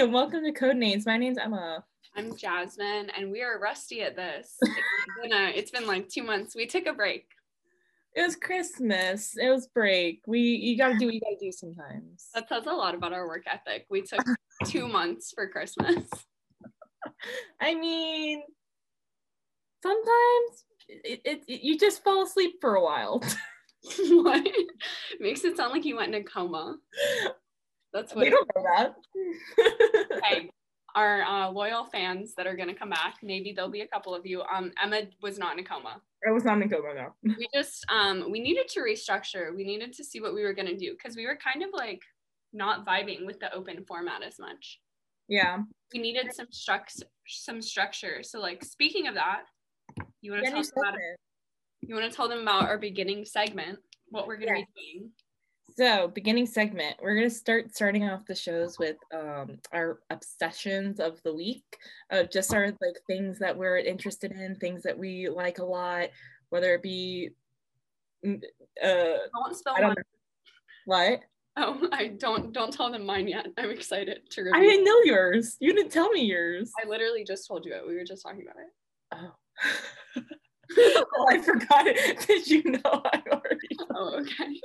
and welcome to Code Names. My name's Emma. I'm Jazmine, and we are rusty at this. It's been, a, it's been like two months. We took a break. It was Christmas. It was break. We you gotta do what you gotta do sometimes. That says a lot about our work ethic. We took two months for Christmas. I mean, sometimes it, it, it you just fall asleep for a while. what? Makes it sound like you went in a coma. That's what. we don't know that. Hey, our uh, loyal fans that are gonna come back. Maybe there'll be a couple of you. Um, Emma was not in a coma. I was not in a coma now. We just um we needed to restructure. We needed to see what we were gonna do because we were kind of like not vibing with the open format as much. Yeah. We needed some struct some structure. So like speaking of that, you want to Yeah, them about segment. you want to tell them about our beginning segment, what we're gonna Yes. be doing. So, beginning segment, we're gonna start starting off the shows with um, our obsessions of the week, of just our like things that we're interested in, things that we like a lot, whether it be, mm, uh, I won't spell I don't mine. what. Oh, I don't don't tell them mine yet. I'm excited to review. I didn't know yours. You didn't tell me yours. I literally just told you it. We were just talking about it. Oh. oh, I forgot it. Did you know I already Oh, okay.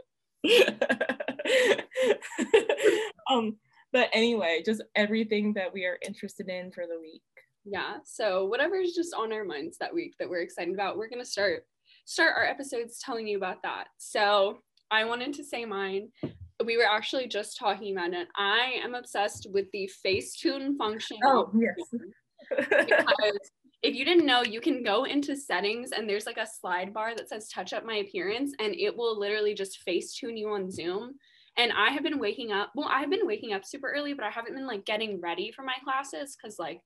um, but anyway, just everything that we are interested in for the week. Yeah. So whatever's just on our minds that week that we're excited about, we're gonna start start our episodes telling you about that. So I wanted to say mine. We were actually just talking about it. I am obsessed with the Facetune function. Oh, yes. because if you didn't know, you can go into settings and there's like a slide bar that says touch up my appearance and it will literally just face tune you on Zoom. And I have been waking up, well, I've been waking up super early, but I haven't been like getting ready for my classes because like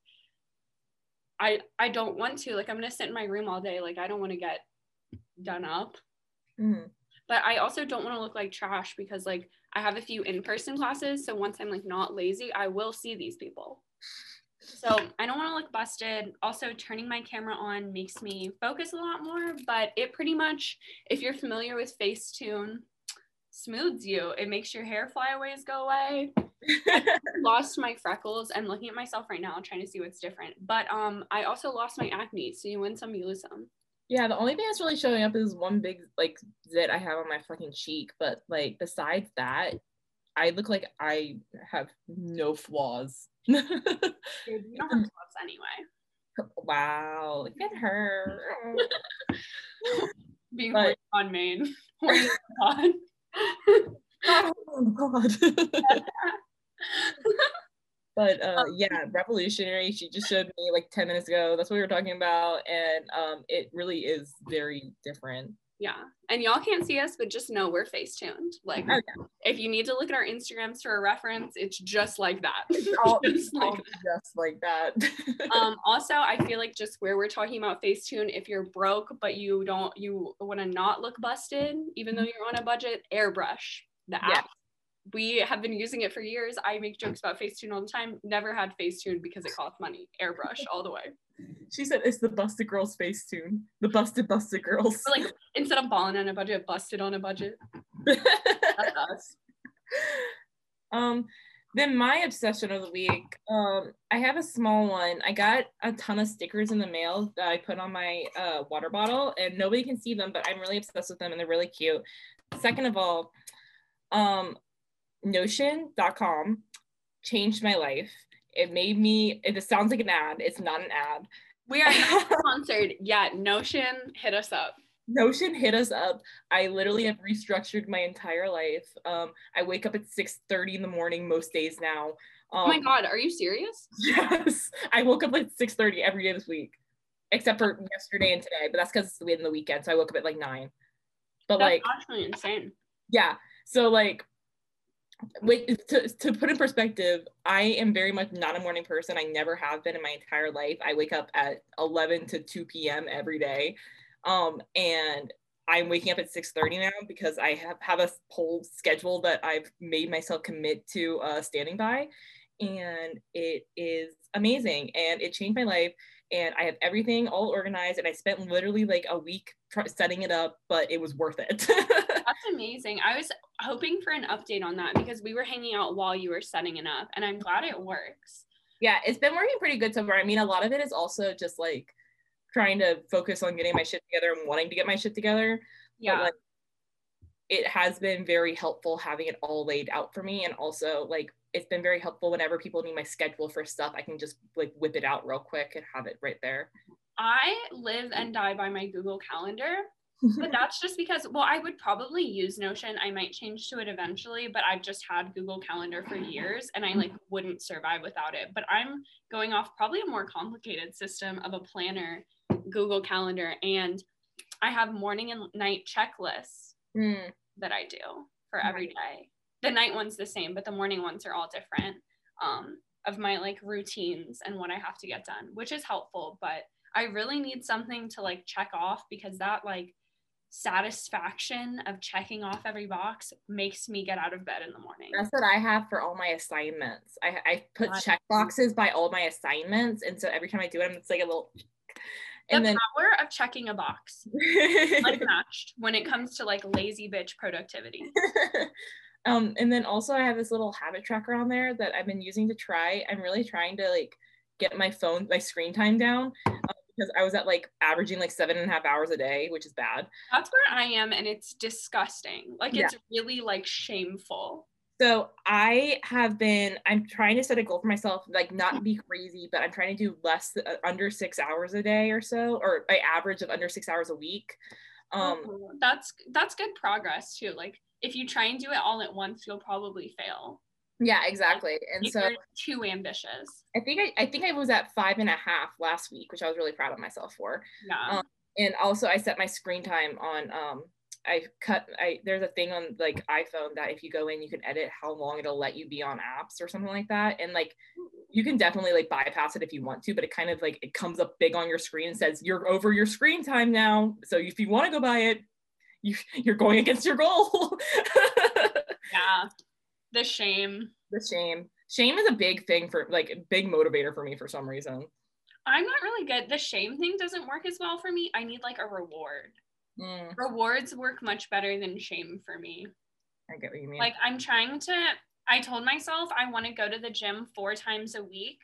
I I don't want to. Like I'm gonna sit in my room all day. Like I don't want to get done up. Mhm. But I also don't want to look like trash because like I have a few in-person classes. So once I'm like not lazy, I will see these people. So I don't want to look busted. Also, turning my camera on makes me focus a lot more, but it pretty much, if you're familiar with Facetune, smooths you. It makes your hair flyaways go away. lost my freckles. I'm looking at myself right now trying to see what's different. But um I also lost my acne. So you win some, you lose some. Yeah, the only thing that's really showing up is one big like zit I have on my fucking cheek. But like besides that, I look like I have no flaws. You don't have gloves anyway. wow, look at her. Being But- on Maine. On. oh god. but uh Um, yeah, revolutionary. She just showed me like 10 minutes ago. That's what we were talking about. And um it really is very different. Yeah. And y'all can't see us, but just know we're face tuned. Like yeah. if you need to look at our Instagrams for a reference, it's just like that. all, Just like all just like that. um also i feel like just where we're talking about facetune if you're broke but you don't you want to not look busted even though you're on a budget airbrush the app Yeah. we have been using it for years i make jokes about facetune all the time never had facetune because it costs money airbrush all the way she said it's the busted girls face tune. The busted busted girls. like instead of balling on a budget busted on a budget that's us um then my obsession of the week um i have a small one i got a ton of stickers in the mail that i put on my uh, water bottle and nobody can see them but i'm really obsessed with them and they're really cute second of all um notion.com changed my life it made me it sounds like an ad it's not an ad we are not sponsored yet notion hit us up Notion hit us up. I literally have restructured my entire life. Um, I wake up at 6:30 in the morning most days now. Um, oh my god are you serious Yes, I woke up like 6:30 every day this week, except for yesterday and today. But that's because it's in the weekend, so I woke up at like nine. But that's like, actually insane yeah, so like, wait to to put in perspective, I am very much not a morning person. I never have been in my entire life. I wake up at 11 to 2 p.m. every day, um, and I'm waking up at 6:30 now because I have have a whole schedule that I've made myself commit to uh, standing by, and it is amazing and it changed my life. And I have everything all organized. And I spent literally like a week tr- setting it up, but it was worth it. That's amazing. I was hoping for an update on that because we were hanging out while you were setting it up, and I'm glad it works. Yeah, it's been working pretty good so far. I mean, a lot of it is also just like trying to focus on getting my shit together and wanting to get my shit together. Yeah. But, like, it has been very helpful having it all laid out for me and also like it's been very helpful whenever people need my schedule for stuff i can just like whip it out real quick and have it right there I live and die by my Google Calendar, but that's just because, well, I would probably use Notion. I might change to it eventually, but I've just had Google Calendar for years and I like wouldn't survive without it. But I'm going off probably a more complicated system of a planner, Google Calendar, and I have morning and night checklists Mm, that I do for every day. The night one's the same, but the morning ones are all different um, of my like routines and what I have to get done, which is helpful. But I really need something to like check off because that like satisfaction of checking off every box makes me get out of bed in the morning. that's what i have for all my assignments i, I put check boxes by all my assignments and so every time i do it it's like a little and the then power of checking a box unmatched when it comes to like lazy bitch productivity. um and then also i have this little habit tracker on there that i've been using to try i'm really trying to like get my phone my screen time down um, because i was at like averaging like seven and a half hours a day which is bad That's where I am, and it's disgusting. Like it's really like shameful. so i have been i'm trying to set a goal for myself like not be crazy but i'm trying to do less uh, under six hours a day or so or my average of under six hours a week um Oh, that's that's good progress too. Like if you try and do it all at once, you'll probably fail. yeah exactly and if so you're too ambitious. i think I, I think i was at five and a half last week which i was really proud of myself for Yeah. Um, and also I set my screen time on um I cut I there's a thing on like iPhone that if you go in you can edit how long it'll let you be on apps or something like that and like you can definitely like bypass it if you want to but it kind of like it comes up big on your screen and says you're over your screen time now so if you want to go by it you you're going against your goal yeah. The shame. the shame shame is a big thing for like a big motivator for me for some reason I'm not really good. The shame thing doesn't work as well for me. I need like a reward. Mm, Rewards work much better than shame for me. I get what you mean Like I'm trying to I told myself I want to go to the gym four times a week.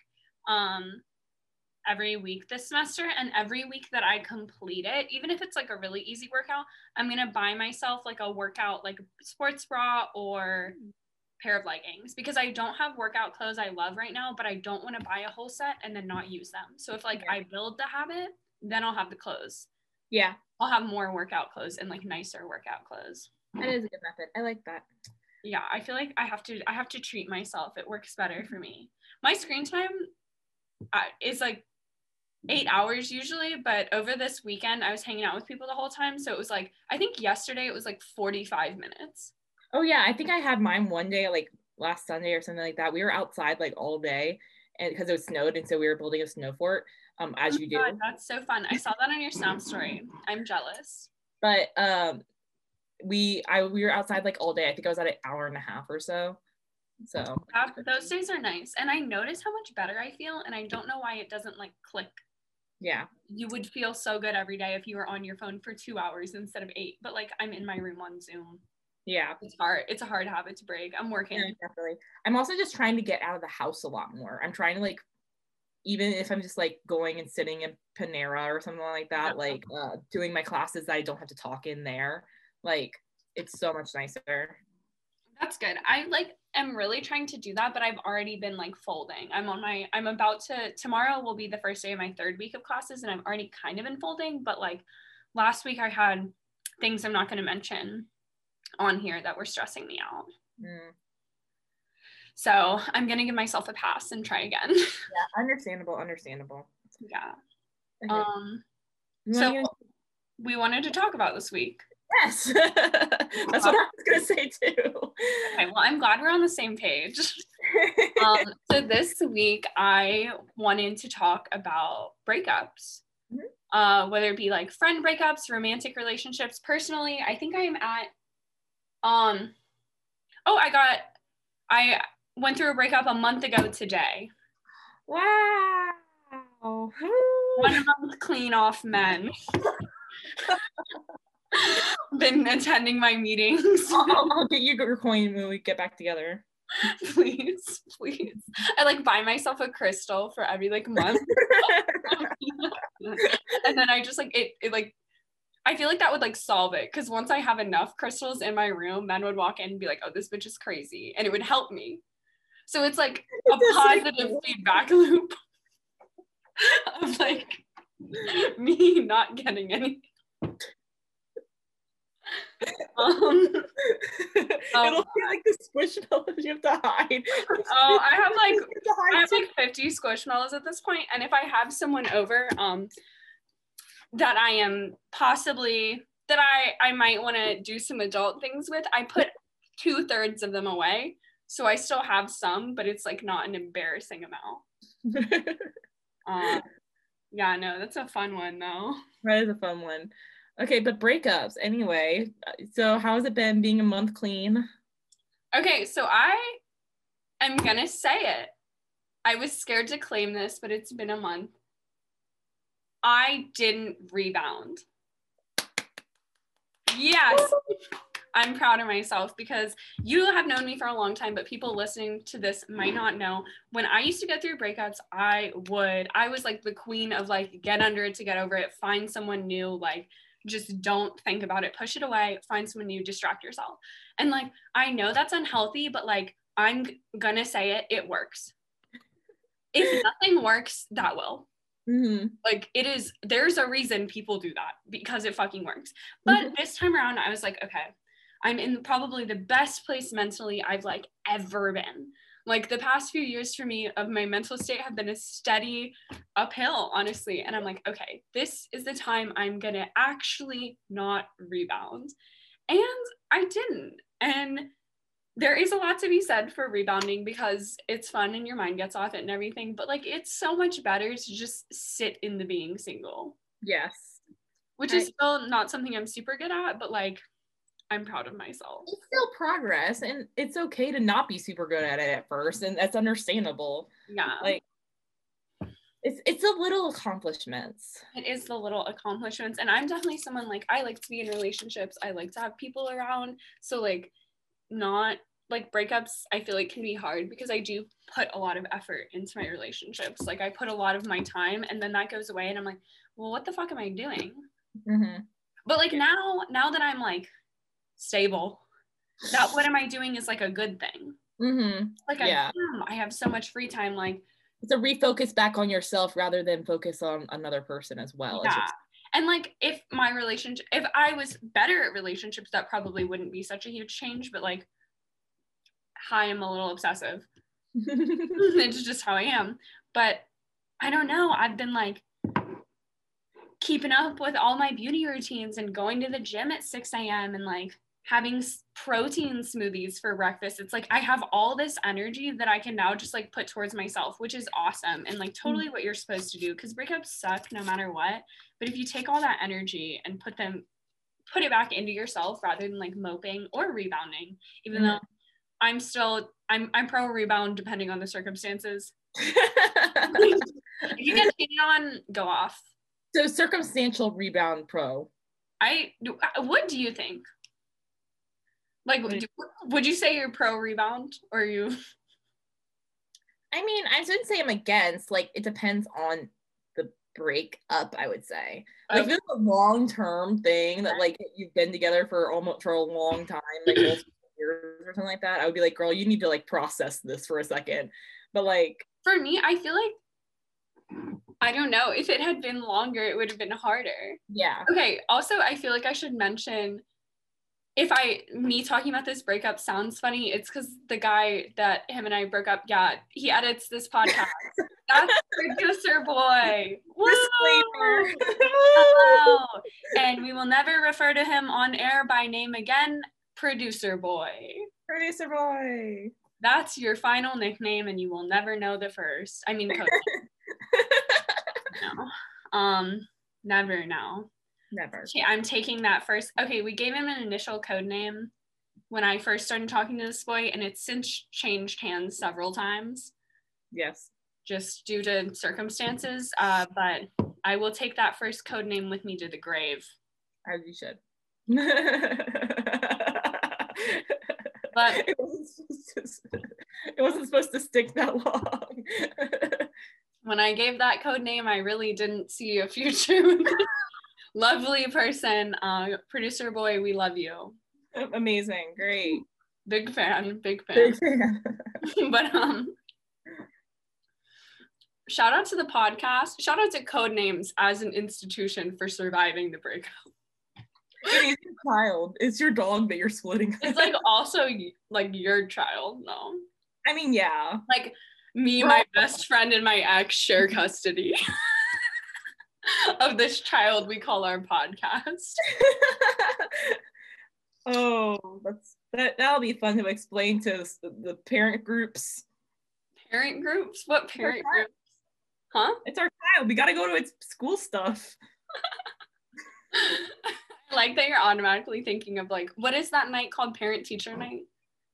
Um every week this semester and every week that I complete it, even if it's like a really easy workout, I'm going to buy myself like a workout like sports bra or pair of leggings because I don't have workout clothes I love right now, but I don't want to buy a whole set and then not use them. So if like I build the habit, then I'll have the clothes. yeah I'll have more workout clothes and like nicer workout clothes. that is a good method I like that Yeah, I feel like I have to I have to treat myself. It works better for me. My screen time uh, is like 8 hours usually, but over this weekend I was hanging out with people the whole time, so it was like I think yesterday it was like 45 minutes. Oh yeah, I think I had mine one day, like last Sunday or something like that. We were outside like all day, and because it was snowed, and so we were building a snow fort, um, as Oh you do. God, that's so fun. I saw that on your Snap story. I'm jealous. But um, we I we were outside like all day. I think I was at an hour and a half or so. So That, those days are nice, and I notice how much better I feel, and I don't know why it doesn't like click. Yeah, You would feel so good every day if you were on your phone for two hours instead of eight. But like I'm in my room on Zoom. yeah, It's hard. It's a hard habit to break. I'm working. yeah, definitely. I'm also just trying to get out of the house a lot more. I'm trying to like, even if I'm just like going and sitting in Panera or something like that, like uh, doing my classes that I don't have to talk in there. Like it's so much nicer. That's good. I like am really trying to do that, but I've already been like folding. I'm on my I'm about to tomorrow will be the first day of my third week of classes and I'm already kind of in folding, but like last week I had things I'm not going to mention on here that were stressing me out. Mm. So, I'm going to give myself a pass and try again. Yeah, understandable, understandable. yeah. Okay. Um so we wanted to talk about this week. Yes, that's what I was gonna say too. Okay, well, I'm glad we're on the same page. um, so this week I wanted to talk about breakups, Mhm. uh, whether it be like friend breakups, romantic relationships. Personally, I think I'm at, um, oh, I got, I went through a breakup a month ago today. wow. One month clean off men. Been attending my meetings. I'll, I'll get you your coin when we get back together. please, please. I like buy myself a crystal for every like month. and then I just like it, it like I feel like that would like solve it because once I have enough crystals in my room, men would walk in and be like, "Oh, this bitch is crazy," and it would help me. So it's like a positive feedback loop of like me not getting any. Um, It'll be like the squishmallows you have to hide. Oh, I have like You have to hide I have like 50 squishmallows at this point, and if I have someone over, um, that I am possibly that I I might want to do some adult things with, I put two thirds of them away, so I still have some, but it's like not an embarrassing amount. Um, yeah, no, that's a fun one though. that is a fun one. Okay, but breakups anyway. So how's it been being a month clean? Okay, so I am gonna say it. I was scared to claim this, but it's been a month. I didn't rebound. Yes, I'm proud of myself because you have known me for a long time, but people listening to this might not know. When I used to go through breakups, I would, I was like the queen of like, get under it to get over it, find someone new, like, just don't think about it, push it away, find someone new, distract yourself. And like, I know that's unhealthy, but like, I'm gonna say it, it works. If nothing works, that will. Mhm. Like, it is, there's a reason people do that because it fucking works. But Mhm. this time around, I was like, okay, I'm in probably the best place mentally I've like ever been. Like the past few years for me of my mental state have been a steady uphill, honestly. And I'm like, okay, this is the time I'm gonna actually not rebound. And I didn't. And there is a lot to be said for rebounding because it's fun and your mind gets off it and everything. But like it's so much better to just sit in the being single, Yes. which is still not something I'm super good at, but like I'm proud of myself. It's still progress and it's okay to not be super good at it at first and that's understandable. Yeah. Like it's it's a little accomplishments. it is the little accomplishments and i'm definitely someone like i like to be in relationships i like to have people around so like not like breakups i feel like can be hard because i do put a lot of effort into my relationships like i put a lot of my time and then that goes away and i'm like well what the fuck am i doing Mhm. but like now now that i'm like stable that what am i doing is like a good thing Mhm. like Yeah. I. I have so much free time like It's a refocus back on yourself rather than focus on another person as well. Yeah. just- And like if my relationship if I was better at relationships, that probably wouldn't be such a huge change. But like hi, I'm a little obsessive. it's just how I am. But I don't know. I've been like keeping up with all my beauty routines and going to the gym at 6 a.m. and like having protein smoothies for breakfast. It's like I have all this energy that I can now just like put towards myself, which is awesome and like totally what you're supposed to do because breakups suck no matter what. But if you take all that energy and put them, put it back into yourself rather than like moping or rebounding, even Mhm. though I'm still I'm I'm pro rebound depending on the circumstances. If you get cheated on, go off. so circumstantial rebound pro. I do- uh, what do you think? Like, do do, would you say you're pro rebound or you? I mean, I shouldn't say I'm against. Like, it depends on the breakup. I would say, like, if Okay. it's a long term thing that like you've been together for almost for a long time, like years or something like that, I would be like, girl, you need to like process this for a second. But like, For me, I feel like I don't know. If it had been longer, it would have been harder. yeah, Okay. Also, I feel like I should mention if I me talking about this breakup sounds funny, it's because the guy that him and I broke up, yeah, he edits this podcast. That's producer boy. disclaimer. Hello. And we will never refer to him on air by name again. Producer boy. Producer boy. That's your final nickname, and you will never know the first. I mean, coach. no. Um, never know. Never. Okay, I'm taking that first. Okay, we gave him an initial code name when I first started talking to this boy, and it's since changed hands several times. Yes. just due to circumstances. Uh, but I will take that first code name with me to the grave. As you should. But it wasn't, to, it wasn't supposed to stick that long. when I gave that code name, I really didn't see a future. Lovely person, uh, producer boy, we love you. Amazing, great. Big fan, big fan. Big fan. but um, shout out to the podcast. Shout out to Code Names as an institution for surviving the breakup. It is your child. It's your dog that you're splitting. It's like also like your child, no? I mean, yeah. Like me, my best friend, and my ex share custody of this child we call our podcast. oh, that's that. That'll be fun to explain to s- the parent groups. Parent groups? What parent groups? Huh? It's our child. We got to go to its school stuff. I like that you're automatically thinking of like, what is that night called? Parent teacher night?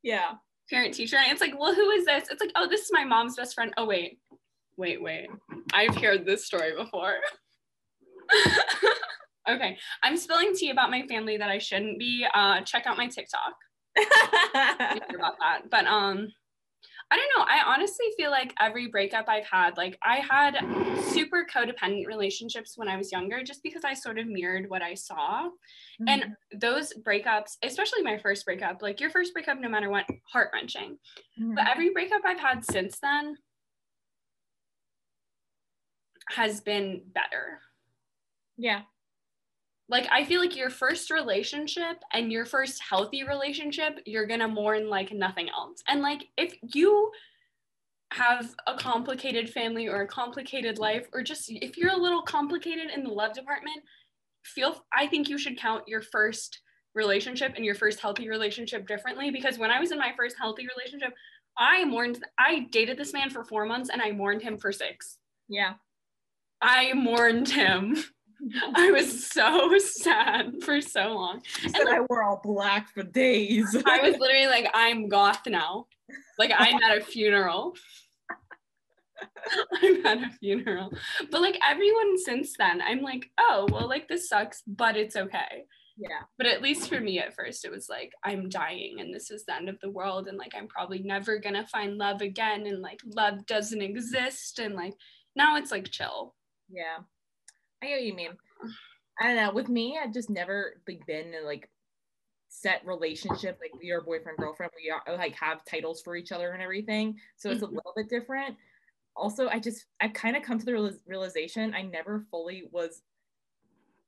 Yeah. Parent teacher night. It's like, well, who is this? It's like, oh, this is my mom's best friend. Oh, wait, wait, wait. I've heard this story before. okay, I'm spilling tea about my family that I shouldn't be. Uh, check out my TikTok. About that. But um, I don't know. I honestly feel like every breakup I've had, like I had super codependent relationships when I was younger, just because I sort of mirrored what I saw. And those breakups, especially my first breakup, like your first breakup, no matter what, heart wrenching. Mhm. But every breakup I've had since then has been better. Yeah. Like I feel like your first relationship and your first healthy relationship, you're gonna mourn like nothing else. And like if you have a complicated family or a complicated life, or just if you're a little complicated in the love department, feel I think you should count your first relationship and your first healthy relationship differently because when I was in my first healthy relationship, I mourned I dated this man for 4 months and I mourned him for 6. Yeah. I mourned him. I was so sad for so long. and said I wore all black for days. I was literally like, I'm goth now. Like I'm at a funeral. I'm at a funeral. But like everyone since then, I'm like, oh, well, like this sucks, but it's okay. yeah. But at least for me at first, it was like, I'm dying and this is the end of the world. And like, I'm probably never gonna find love again. And like, love doesn't exist. And like, now it's like chill. Yeah. I get what you mean. I don't know. With me, I've just never like been in like set relationship. Like we are boyfriend girlfriend. We are like have titles for each other and everything. So it's Mhm. a little bit different. Also, I just I've kind of come to the realiz- realization I never fully was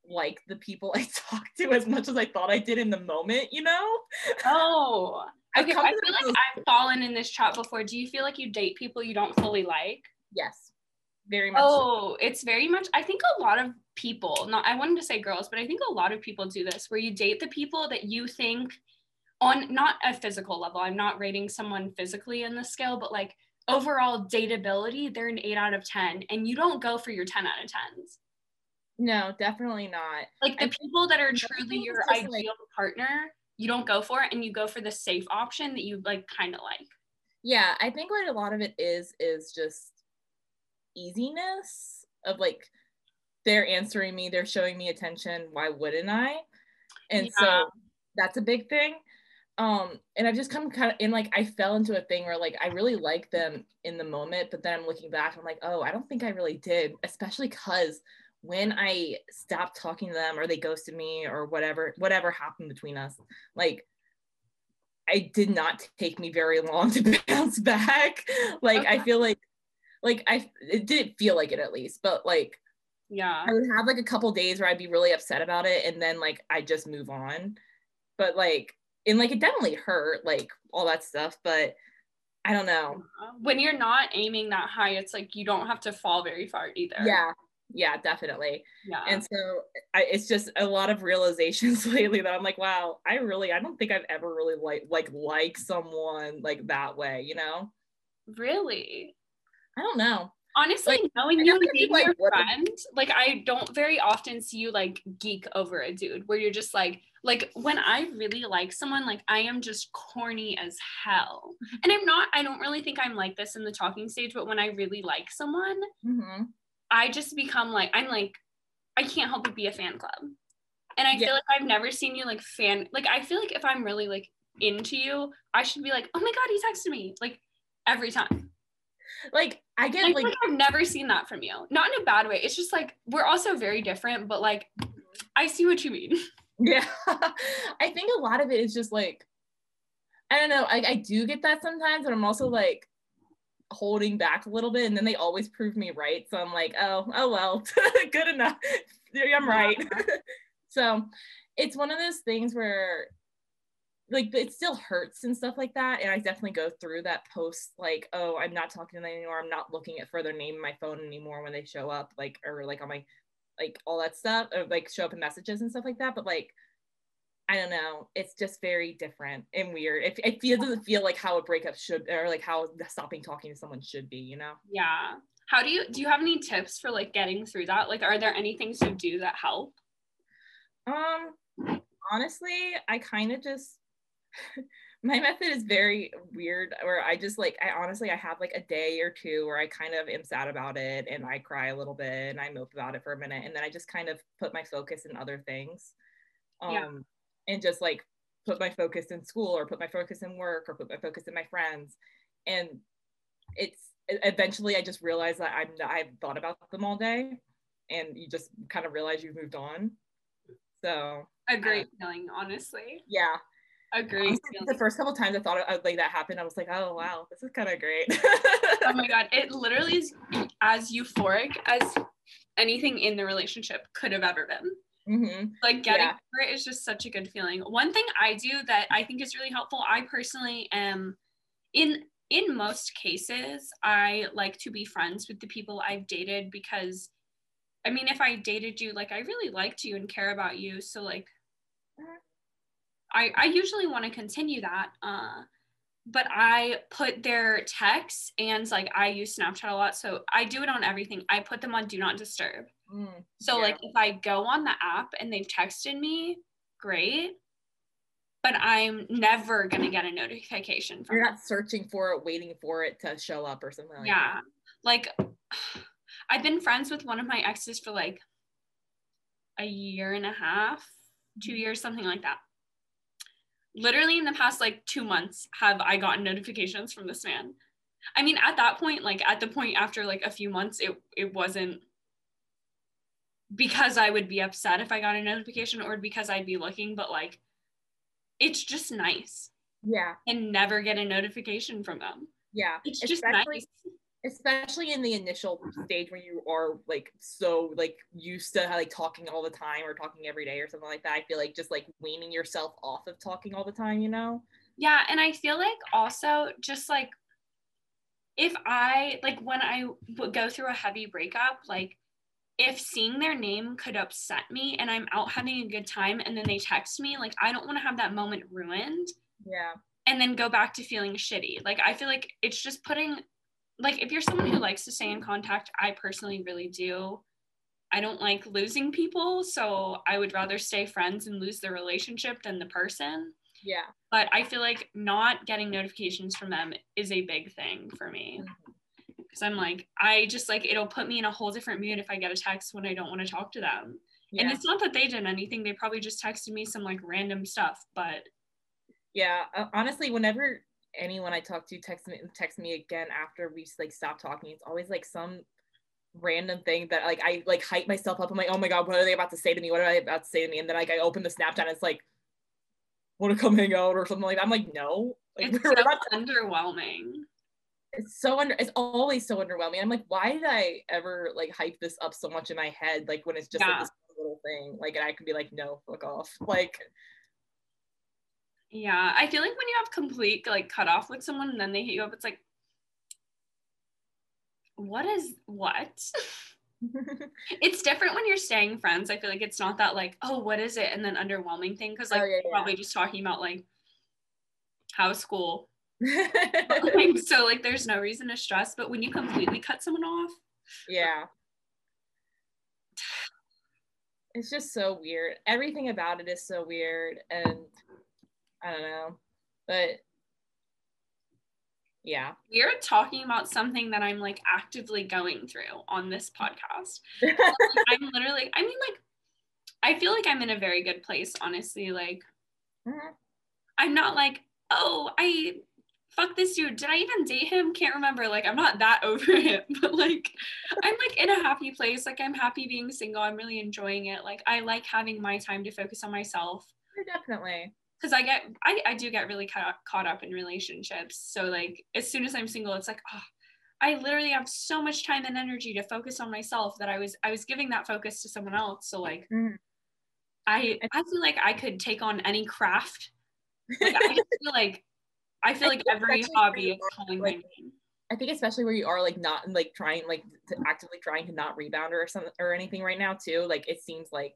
like the people I talked to as much as I thought I did in the moment. You know? Oh, okay. I feel like I've fallen in this trap before. Do you feel like you date people you don't fully like? Yes, very much. so. Oh, it's very much. I think a lot of people, not I wanted to say girls, but I think a lot of people do this where you date the people that you think on not a physical level. I'm not rating someone physically in the scale, but like overall dateability, they're an eight out of 10, and you don't go for your 10 out of 10s. No, definitely not. Like the I- people that are truly your ideal like- partner, you don't go for it and you go for the safe option that you like kind of like. yeah i think what a lot of it is is just easiness of like they're answering me they're showing me attention why wouldn't i and Yeah. so that's a big thing um and i've just come kind of in like i fell into a thing where like i really like them in the moment but then i'm looking back i'm like oh i don't think i really did especially because when i stopped talking to them or they ghosted me or whatever whatever happened between us like I did not take me very long to bounce back. Like I feel like like I it didn't feel like it at least, but like Yeah. I would have like a couple days where I'd be really upset about it and then like I just move on. But like and like it definitely hurt, like all that stuff, but I don't know. When you're not aiming that high, it's like you don't have to fall very far either. Yeah. Yeah, definitely. Yeah. And so I, it's just a lot of realizations lately that I'm like, wow, I really I don't think I've ever really like like like someone like that way, you know? really? I don't know. Honestly, Like, knowing you being like, your friend, like I don't very often see you like geek over a dude where you're just like, like when I really like someone, like I am just corny as hell. And I'm not, I don't really think I'm like this in the talking stage, but when I really like someone, Mm-hmm. I just become like, I'm like, I can't help but be a fan club. And I Yeah. feel like I've never seen you like fan, like I feel like if I'm really like into you, I should be like, oh my God, he texted me. Like every time. Like I I get feel like like I've never seen that from you. Not in a bad way. It's just like we're also very different, but like I see what you mean. Yeah. I think a lot of it is just like, I don't know. I, I do get that sometimes, but I'm also like holding back a little bit. And then they always prove me right. So I'm like, oh, oh, well, good enough. I'm right. so it's one of those things where like it still hurts and stuff like that. And I definitely go through that post like, oh, I'm not talking to them anymore. I'm not looking at further name in my phone anymore when they show up, like, or like on my like all that stuff or like show up in messages and stuff like that but like i don't know it's just very different and weird it, it feel, doesn't feel like how a breakup should or like how stopping talking to someone should be you know Yeah. How do you do you have any tips for like getting through that? Like are there any things you do that help? um honestly i kind of just my method is very weird where i just like i honestly i have like a day or two where i kind of am sad about it and i cry a little bit and i mope about it for a minute and then i just kind of put my focus in other things um Yeah. and just like put my focus in school or put my focus in work or put my focus in my friends and it's eventually i just realized that i'm i've thought about them all day and you just kind of realize you've moved on so A great feeling, honestly. yeah A great Honestly, the first couple times I thought it, like that happened, I was like, oh wow, this is kind of great. Oh my god, it literally is as euphoric as anything in the relationship could have ever been. hmm Like getting Yeah. through it is just such a good feeling. One thing I do that I think is really helpful, I personally am in in most cases, I like to be friends with the people I've dated because I mean, if I dated you, like I really liked you and care about you. So like Mhm. I, I usually want to continue that. Uh, but I put their texts and like I use Snapchat a lot. So I do it on everything. I put them on do not disturb. Mm, So Yeah. like if I go on the app and they've texted me, great. But I'm never gonna get a notification from You're them. not searching for it, waiting for it to show up or something like yeah. Like I've been friends with one of my exes for like a year and a half, two years, something like that. Literally in the past like two months have I gotten notifications from this man. I mean, at that point, like at the point after like a few months, it it wasn't because I would be upset if I got a notification or because I'd be looking, but like it's just nice. Yeah, and never get a notification from them. yeah. It's just nice. Especially in the initial stage when you are like so like used to like talking all the time or talking every day or something like that. I feel like just like weaning yourself off of talking all the time, you know? Yeah, and I feel like also just like if I like when I would go through a heavy breakup, like if seeing their name could upset me and I'm out having a good time and then they text me, like I don't want to have that moment ruined Yeah. and then go back to feeling shitty. Like I feel like it's just putting like if you're someone who likes to stay in contact, I personally really do. I don't like losing people, so I would rather stay friends and lose the relationship than the person Yeah. but I feel like not getting notifications from them is a big thing for me. Because I'm like, I just like it'll put me in a whole different mood if I get a text when I don't want to talk to them. Yeah. And it's not that they did anything, they probably just texted me some like random stuff. But yeah. Uh, honestly, whenever anyone I talk to texts me text me again after we like stop talking, it's always like some random thing that like I like hype myself up. I'm like, oh my god, what are they about to say to me? What are they about to say to me? And then like I open the Snapchat and it's like, want to come hang out or something like that. I'm like, no. Like it's so not underwhelming. it's so under it's always so underwhelming. I'm like, why did I ever like hype this up so much in my head? Like when it's just Yeah. like this little thing. Like and I could be like, no, fuck off. Like Yeah. I feel like when you have complete like cut off with someone and then they hit you up, it's like, what is what? it's different when you're staying friends. I feel like it's not that like, oh, what is it? And then underwhelming thing. Cause like Oh, yeah, yeah. probably just talking about like how school. Like, so like there's no reason to stress. But when you completely cut someone off, yeah. it's just so weird. Everything about it is so weird, and I don't know, but yeah, we're talking about something that I'm like actively going through on this podcast. I'm literally, I mean, like, I feel like I'm in a very good place, honestly. Like, mm-hmm. I'm not like, oh, I fuck this dude. Did I even date him? Can't remember. Like, I'm not that over it, but like, I'm like in a happy place. Like, I'm happy being single. I'm really enjoying it. Like, I like having my time to focus on myself. Definitely. Because I get, I, I do get really caught, caught up in relationships. So, like, as soon as I'm single, it's like, oh, I literally have so much time and energy to focus on myself that I was, I was giving that focus to someone else. So, like, mm. I, I feel like I could take on any craft. Like, I feel like I feel I like every hobby is calling like, my name. I think especially where you are like not like trying like to actively trying to not rebound or something or anything right now too. Like it seems like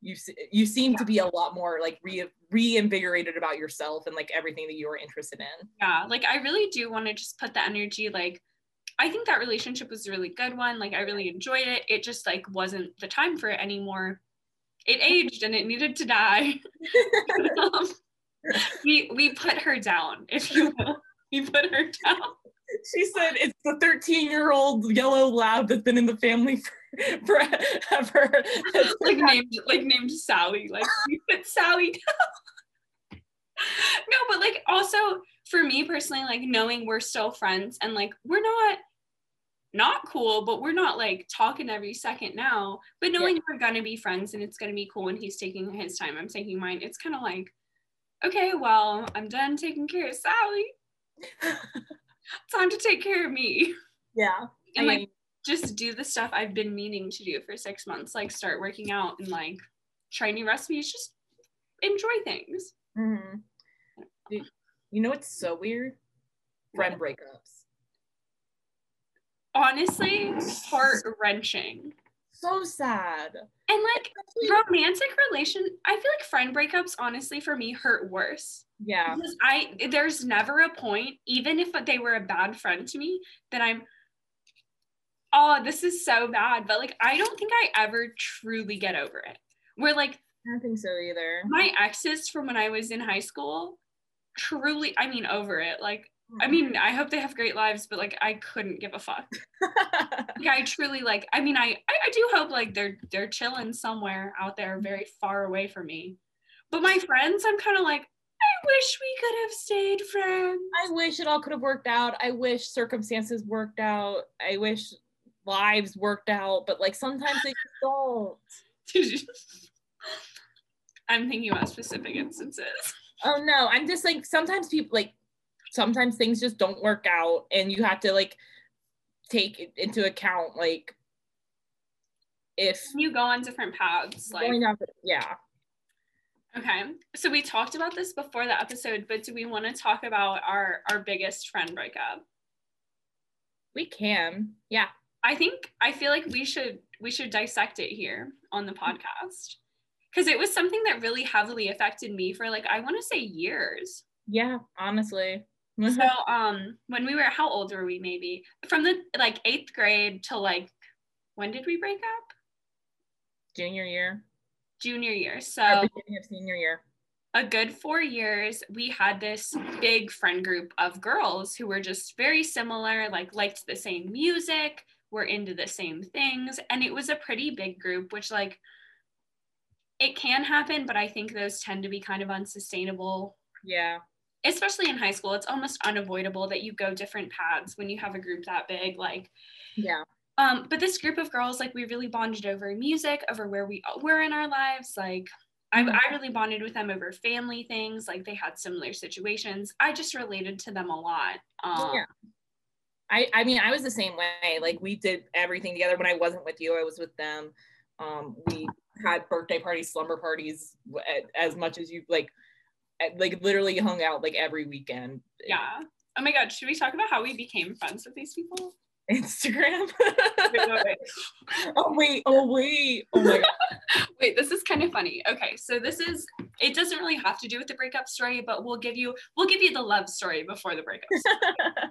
you you seem yeah. to be a lot more like re reinvigorated about yourself and like everything that you are interested in. Yeah, like I really do want to just put the energy like I think that relationship was a really good one. Like I really enjoyed it. It just like wasn't the time for it anymore. It aged and it needed to die. um, we we put her down, if you will. We put her down. She said it's the 13 year old yellow lab that's been in the family for forever. like named like named Sally. Like Sally down. no, but like also for me personally, like knowing we're still friends and like we're not not cool, but we're not like talking every second now. But knowing yeah. we're gonna be friends and it's gonna be cool and he's taking his time, I'm taking mine. It's kind of like okay, well, I'm done taking care of Sally. Time to take care of me. Yeah. And like just do the stuff I've been meaning to do for six months, like start working out and like try new recipes, just enjoy things. Mm-hmm. You know what's so weird? Friend breakups. Honestly, heart wrenching so sad. And like romantic relation, I feel like friend breakups honestly for me hurt worse. Yeah. Because I there's never a point, even if they were a bad friend to me, that I'm oh, this is so bad. But like I don't think I ever truly get over it. Where like I don't think so either. My exes from when I was in high school, truly, I mean over it. Like I mm-hmm. mean, I hope they have great lives, but like I couldn't give a fuck. like, I truly like I mean I, I I do hope like they're they're chilling somewhere out there mm-hmm. very far away from me. But my friends, I'm kind of like, I wish we could have stayed friends. I wish it all could have worked out. I wish circumstances worked out. I wish lives worked out, but like sometimes they just don't. I'm thinking about specific instances. Oh no, I'm just like sometimes people like sometimes things just don't work out and you have to like take into account like if you go on different paths like yeah. Okay. So we talked about this before the episode but do we want to talk about our our biggest friend breakup? We can. Yeah i think i feel like we should we should dissect it here on the podcast. Because it was something that really heavily affected me for like i want to say years. Yeah honestly. So um when we were how old were we maybe? From the like eighth grade to like when did we break up? Junior year. Junior year so beginning of senior year. a good four years we had this big friend group of girls who were just very similar like liked the same music were into the same things and it was a pretty big group which like it can happen but i think those tend to be kind of unsustainable yeah especially in high school, it's almost unavoidable that you go different paths when you have a group that big. Like, yeah. Um, but this group of girls, like, we really bonded over music, over where we were in our lives. Like, I, mm-hmm. I really bonded with them over family things. Like, they had similar situations. I just related to them a lot. Um, yeah. I, I mean, I was the same way. Like, we did everything together. When I wasn't with you, I was with them. Um, we had birthday parties, slumber parties, as much as you like like literally hung out like every weekend. Yeah. Oh my god, should we talk about how we became friends with these people? Instagram. Wait, wait, wait. oh wait, oh wait, oh my god. Wait, this is kind of funny. Okay, so this is it doesn't really have to do with the breakup story, but we'll give you we'll give you the love story before the breakup.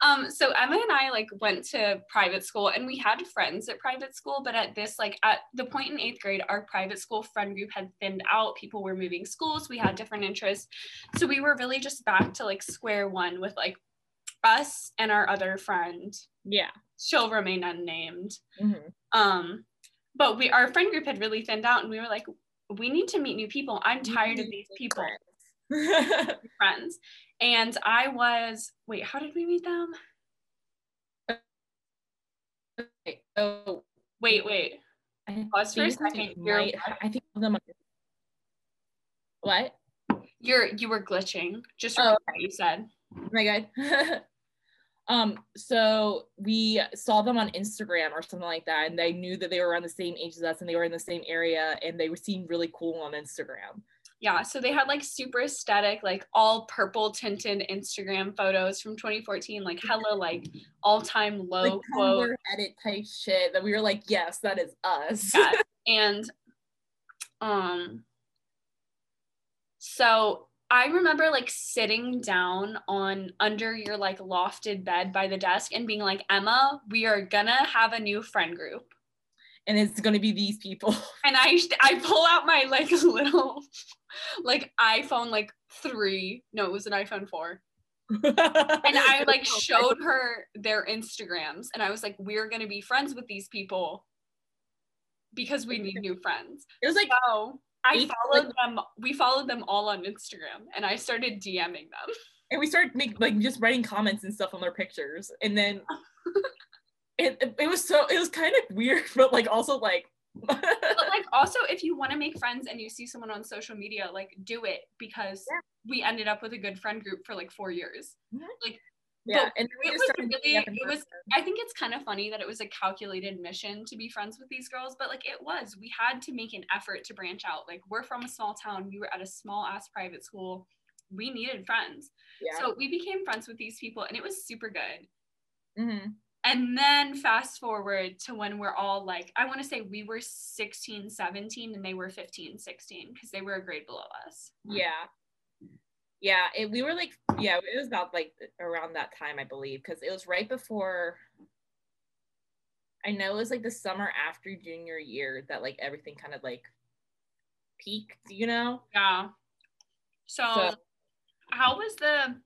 um, so Emma and I like went to private school and we had friends at private school, but at this like at the point in eighth grade, our private school friend group had thinned out. People were moving schools, we had different interests. So we were really just back to like square one with like us and our other friend. yeah. She'll remain unnamed. Mhm. Um, but we our friend group had really thinned out and we were like, we need to meet new people. I'm tired of these people Friends. And I was wait, how did we meet them? Oh, Wait, wait. I Pause for a second. You're might- I think them. What? you're you were glitching. Just Oh, what you said. Oh my god. um, so we saw them on Instagram or something like that, and they knew that they were around the same age as us and they were in the same area and they were seemed really cool on Instagram. Yeah, so they had like super aesthetic, like all purple tinted Instagram photos from 2014, like hella like all time low Like quote. Edit type shit that we were like, yes, that is us. Yes. and um so I remember like sitting down on under your like lofted bed by the desk and being like, Emma, we are gonna have a new friend group. and it's gonna be these people. And I I pull out my like little like iPhone like three. No, it was an iPhone four. and I like showed her their Instagrams and I was like, we're gonna be friends with these people because we need new friends. it was like So I followed them. We followed them all on Instagram, and I started DMing them. and we started make like just writing comments and stuff on their pictures and then it, it was so it was kind of weird but like also like But like, also, if you want to make friends and you see someone on social media, like, do it because Yeah. we ended up with a good friend group for like four years. Yeah and it was really- meeting up in it was- I think it's kind of funny that it was a calculated mission to be friends with these girls, but like it was. We had to make an effort to branch out. Like we're from a small town. We were at a small ass private school. We needed friends. yeah So we became friends with these people and it was super good. Mhm. And then fast forward to when we're all like, I want to say we were 16, 17, and they were 15, 16, because they were a grade below us. yeah yeah it, we were like yeah it was about like around that time i believe because it was right before i know it was like the summer after junior year that like everything kind of like peaked you know Yeah. So, So- how was the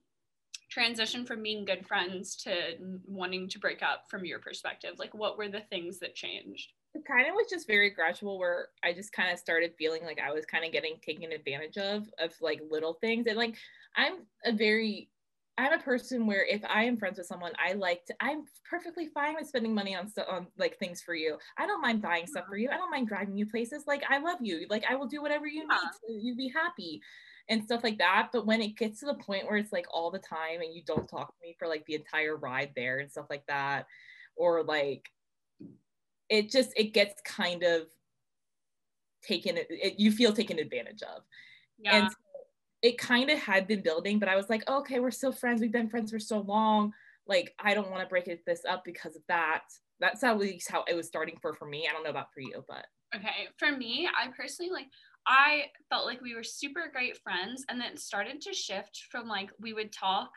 transition from being good friends to wanting to break up from your perspective? Like, what were the things that changed? It kind of was just very gradual where I just kind of started feeling like I was kind of getting taken advantage of of like little things and like I'm a very I'm a person where if I am friends with someone I like to I'm perfectly fine with spending money on stuff on like things for you. I don't mind buying stuff for you. I don't mind driving you places. Like I love you. Like I will do whatever you Yeah. need to you be happy and stuff like that. But when it gets to the point where it's like all the time and you don't talk to me for like the entire ride there and stuff like that, or like it just it gets kind of taken it, you feel taken advantage of. Yeah. and so it kind of had been building but i was like okay we're still friends. We've been friends for so long. Like i don't want to break it, this up because of that. That's at least how it was starting for for me. I don't know about for you but. Okay, for me, I personally like I felt like we were super great friends and then it started to shift from like we would talk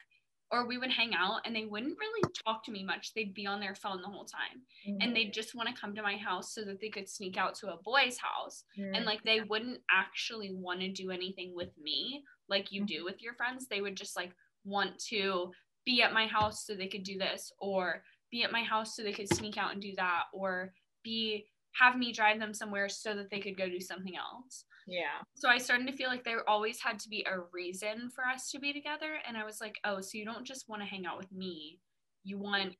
or we would hang out and they wouldn't really talk to me much. They'd be on their phone the whole time and they'd mm-hmm. just want to come to my house so that they could sneak out to a boy's house and like they mm-hmm. wouldn't actually want to do anything with me like you do mm-hmm. with your friends. They would just like want to be at my house so they could do this or be at my house so they could sneak out and do that or be have me drive them somewhere so that they could go do something else. Yeah So I started to feel like there always had to be a reason for us to be together. And I was like, oh, so you don't just want to hang out with me. You want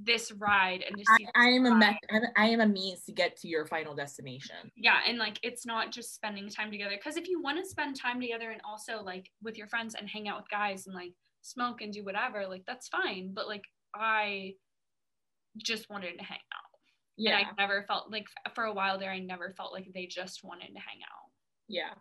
this ride and to see I, I am a this meth- ride. I'm- I am a means to get to your final destination Yeah. And like, it's not just spending time together. Cause if you want to spend time together and also like with your friends and hang out with guys and like smoke and do whatever, like that's fine. But like, I just wanted to hang out. yeah And I never felt like for a while there, I never felt like they just wanted to hang out. Yeah.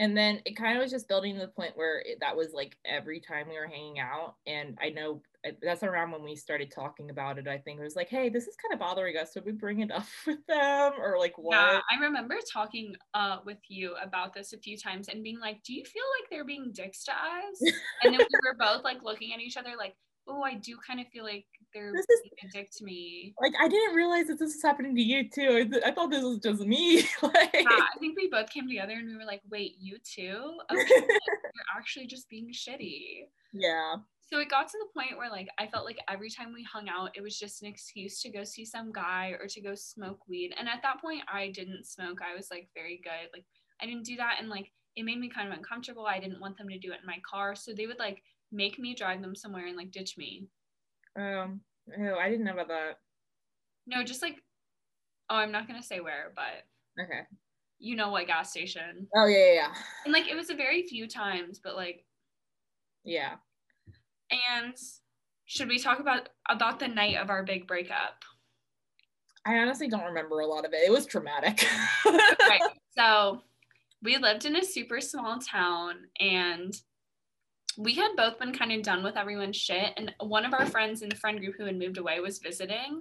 And then it kind of was just building to the point where it, that was like every time we were hanging out. And I know that's around when we started talking about it. I think it was like, hey, this is kind of bothering us. So we bring it up with them or like what? Yeah, I remember talking uh, with you about this a few times and being like, do you feel like they're being dicks to us? and then we were both like looking at each other like, oh, I do kind of feel like they're this is, being a dick to me. Like, I didn't realize that this was happening to you too. I, I thought this was just me. like, yeah, I think we both came together and we were like, wait, you too? Okay, you're actually just being shitty. Yeah. So it got to the point where like I felt like every time we hung out, it was just an excuse to go see some guy or to go smoke weed. And at that point, I didn't smoke. I was like very good. Like I didn't do that, and like it made me kind of uncomfortable. I didn't want them to do it in my car, so they would like make me drive them somewhere and like ditch me. Um, oh, I didn't know about that. No, just like, oh, I'm not gonna say where, but okay. You know what gas station? Oh yeah, yeah, yeah. And like it was a very few times, but like, yeah. And should we talk about about the night of our big breakup? I honestly don't remember a lot of it. It was traumatic. right. So we lived in a super small town and we had both been kind of done with everyone's shit. And one of our friends in the friend group who had moved away was visiting.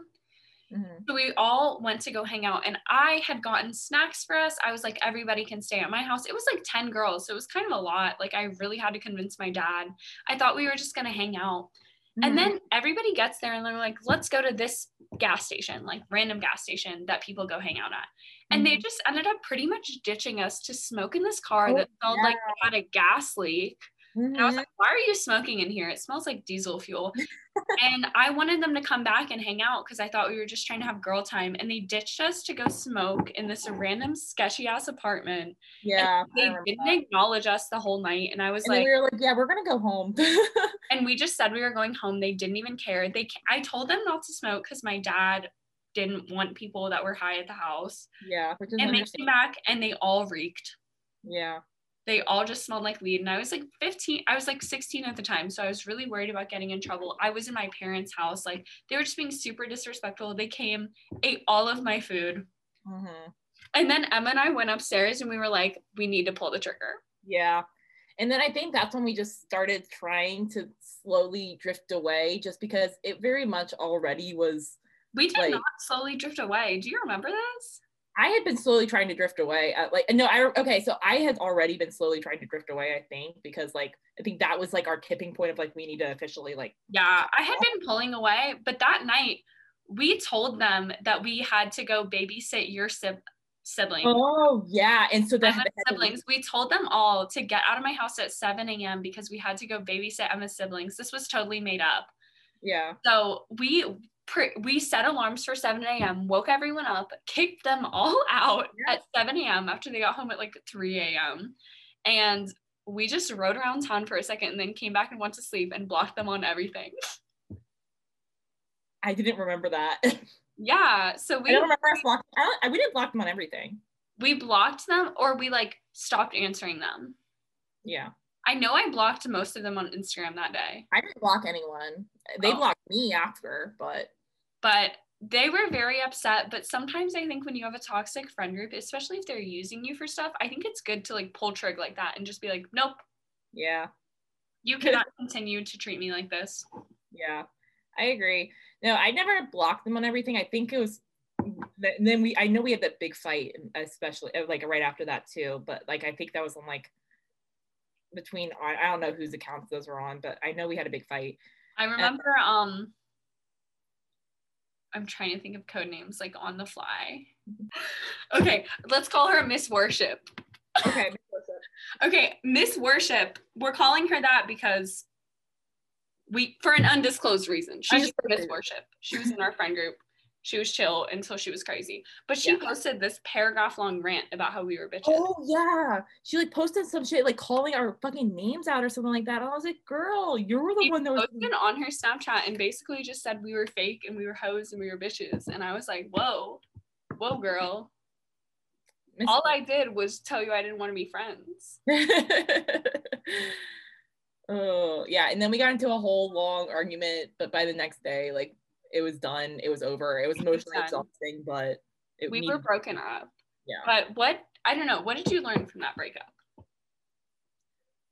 Mm-hmm. So we all went to go hang out, and I had gotten snacks for us. I was like, everybody can stay at my house. It was like 10 girls, so it was kind of a lot. Like, I really had to convince my dad. I thought we were just gonna hang out. Mm-hmm. And then everybody gets there and they're like, let's go to this gas station, like random gas station that people go hang out at. And mm-hmm. they just ended up pretty much ditching us to smoke in this car oh, that smelled yeah. like it had a gas leak. Mm-hmm. And I was mm-hmm. like, why are you smoking in here? It smells like diesel fuel. and I wanted them to come back and hang out because I thought we were just trying to have girl time. And they ditched us to go smoke in this random sketchy ass apartment. Yeah. And they didn't that. acknowledge us the whole night. And I was and like, we were like, yeah, we're going to go home. and we just said we were going home. They didn't even care. They, I told them not to smoke because my dad didn't want people that were high at the house. Yeah. and they came back and they all reeked. Yeah they all just smelled like weed and i was like 15 i was like 16 at the time so i was really worried about getting in trouble. I was in my parents house like they were just being super disrespectful. They came ate all of my food. Mm-hmm. and then emma and i went upstairs and we were like we need to pull the trigger. Yeah. And then i think that's when we just started trying to slowly drift away just because it very much already was we did like, not slowly drift away. Do you remember this I had been slowly trying to drift away. Uh, like no, I okay, so I had already been slowly trying to drift away. I think because like I think that was like our tipping point of like we need to officially like. Yeah, I had been pulling away, but that night we told them that we had to go babysit your sib- sibling. Oh yeah, and so the siblings. We told them all to get out of my house at 7 a.m. because we had to go babysit Emma's siblings. This was totally made up. Yeah. So we we set alarms for 7 a.m., woke everyone up, kicked them all out at 7 a.m. after they got home at like 3 a.m. And we just rode around town for a second and then came back and went to sleep and blocked them on everything. I didn't remember that. Yeah. So we I don't remember us blocking. I, we didn't block them on everything. We blocked them or we like stopped answering them. Yeah. I know I blocked most of them on Instagram that day. I didn't block anyone. They oh. blocked me after, but but they were very upset. But sometimes i think when you have a toxic friend group especially if they're using you for stuff i think it's good to like pull trig like that and just be like nope. Yeah. You cannot continue to treat me like this. Yeah. I agree. No i never blocked them on everything. I think it was and then we i know we had that big fight especially uh, like right after that too but like i think that was on like between i don't know whose accounts those were on but i know we had a big fight. I remember and, um I'm trying to think of code names like on the fly. Okay, let's call her Miss Worship. Okay, Miss Worship. okay, Miss Worship. We're calling her that because we for an undisclosed reason. She's Miss Worship. She was in our friend group she was chill until she was crazy. But she yeah. posted this paragraph long rant about how we were bitches. Oh yeah. She like posted some shit like calling our fucking names out or something like that. And I was like, girl, you're the she one that was posted on her Snapchat and basically just said we were fake and we were hoes and we were bitches. And I was like, whoa, whoa, girl. Miss All I did was tell you I didn't want to be friends. oh yeah. And then we got into a whole long argument, but by the next day, like it was done. It was over. It was emotionally exhausting, but we needed- were broken up. Yeah. But what I don't know. What did you learn from that breakup?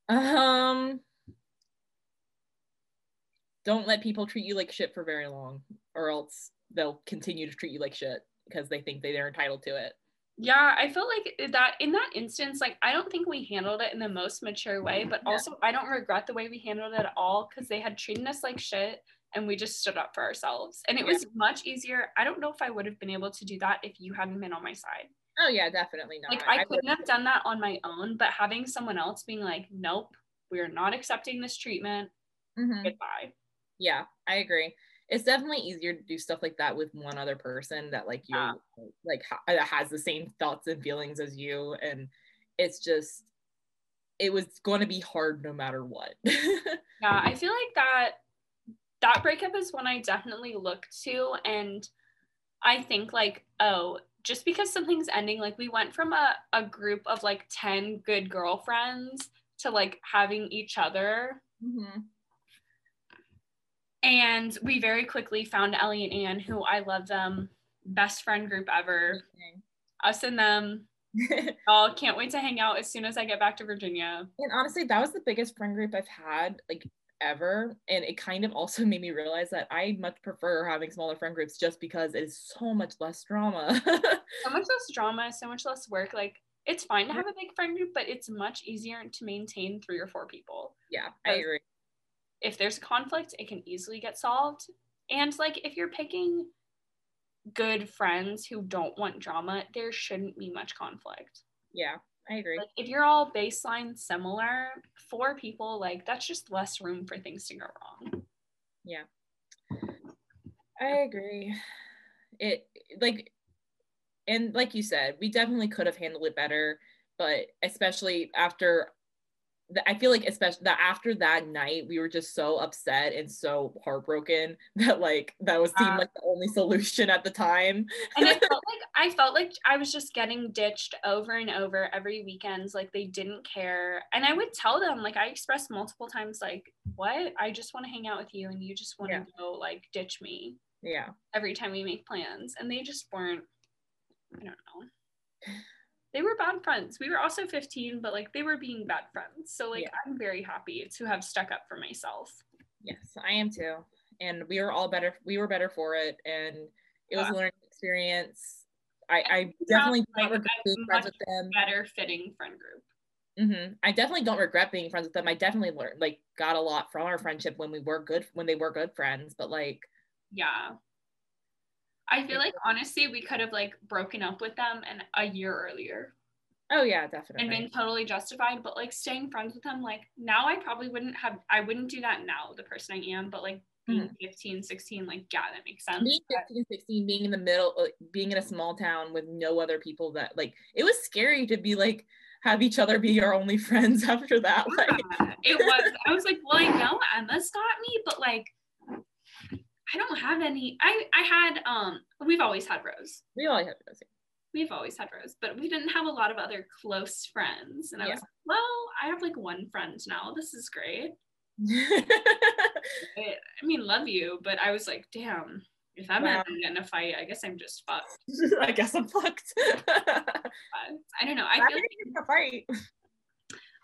Um. don't let people treat you like shit for very long, or else they'll continue to treat you like shit because they think they're entitled to it. Yeah, I felt like that in that instance, like I don't think we handled it in the most mature way, but Yeah. also I don't regret the way we handled it at all because they had treated us like shit and we just stood up for ourselves. And it Yeah. was much easier. I don't know if I would have been able to do that if you hadn't been on my side. Oh yeah, definitely not. Like I would- couldn't have done that on my own, but having someone else being like, nope, we're not accepting this treatment. Mhm. Goodbye. Yeah, I agree. It's definitely easier to do stuff like that with one other person that like you Yeah. like ha- that has the same thoughts and feelings as you, and it's just it was going to be hard no matter what. Yeah, I feel like that that breakup is one I definitely look to and I think like, oh, just because something's ending, like we went from a, a group of like 10 good girlfriends to like having each other. Mhm. And we very quickly found Ellie and Anne, who I love them, best friend group ever. Us and them. Oh, can't wait to hang out as soon as I get back to Virginia. And honestly, that was the biggest friend group I've had like ever. And it kind of also made me realize that I much prefer having smaller friend groups just because it is so much less drama. So much less drama, so much less work. Like it's fine to mm-hmm. have a big friend group, but it's much easier to maintain three or four people. yeah, I agree. if there's a conflict, it can easily get solved. And like if you're picking good friends who don't want drama, there shouldn't be much conflict. Yeah, I agree. Like if you're all baseline similar, four people, like that's just less room for things to go wrong. Yeah. I agree. It like and like you said, we definitely could have handled it better, but especially after I feel like especially that after that night we were just so upset and so heartbroken that like that was seemed like the only solution at the time. And I felt like I felt like I was just getting ditched over and over every weekend. Like they didn't care. And I would tell them, like I expressed multiple times, like, what? I just want to hang out with you and you just want to Yeah. go like ditch me. Yeah. every time we make plans and they just weren't i don't know they were bad friends we were also 15 but like they were being bad friends so like Yeah. i'm very happy to have stuck up for myself Yes, I am too. And we were all better we were better for it and it was a learning experience. I, I definitely don't like, regret being friends with them. better fitting friend group hmm I definitely don't regret being friends with them. I definitely learned like got a lot from our friendship when we were good when they were good friends. But like, yeah i feel like honestly we could have like broken up with them and a year earlier oh yeah, definitely. and been totally justified but like staying friends with them like now i probably wouldn't have i wouldn't do that now the person i am but like being 15 16 like yeah that makes sense being But- 15, 16, being in the middle, uh, being in a small town with no other people that like it was scary to be like have each other be our only friends after that. Like, it was. I was like, well, I know Emma's got me, but like, I don't have any. I I had um. We've always had Rose. we all had those. We've always had Rose, but we didn't have a lot of other close friends. And I Yeah. was like, well, I have like one friend now. This is great. I, I mean, love you, but I was like, damn. If Emma Wow. and I get in a fight, I guess I'm just fucked. I guess I'm fucked. I don't know. I I feel like a fight.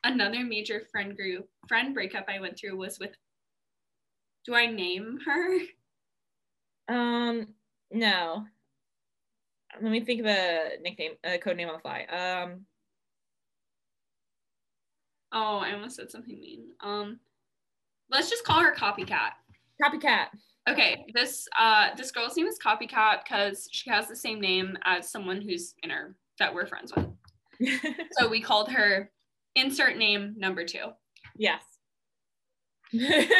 another major friend group friend breakup I went through was with. Do I name her? Um, no. Let me think of a nickname, a code name on the fly. Um, Oh, I almost said something mean. Um, let's just call her Copycat. copycat. Okay, this uh this girl's name is Copycat because she has the same name as someone who's in her that we're friends with. So we called her insert name number two. yes.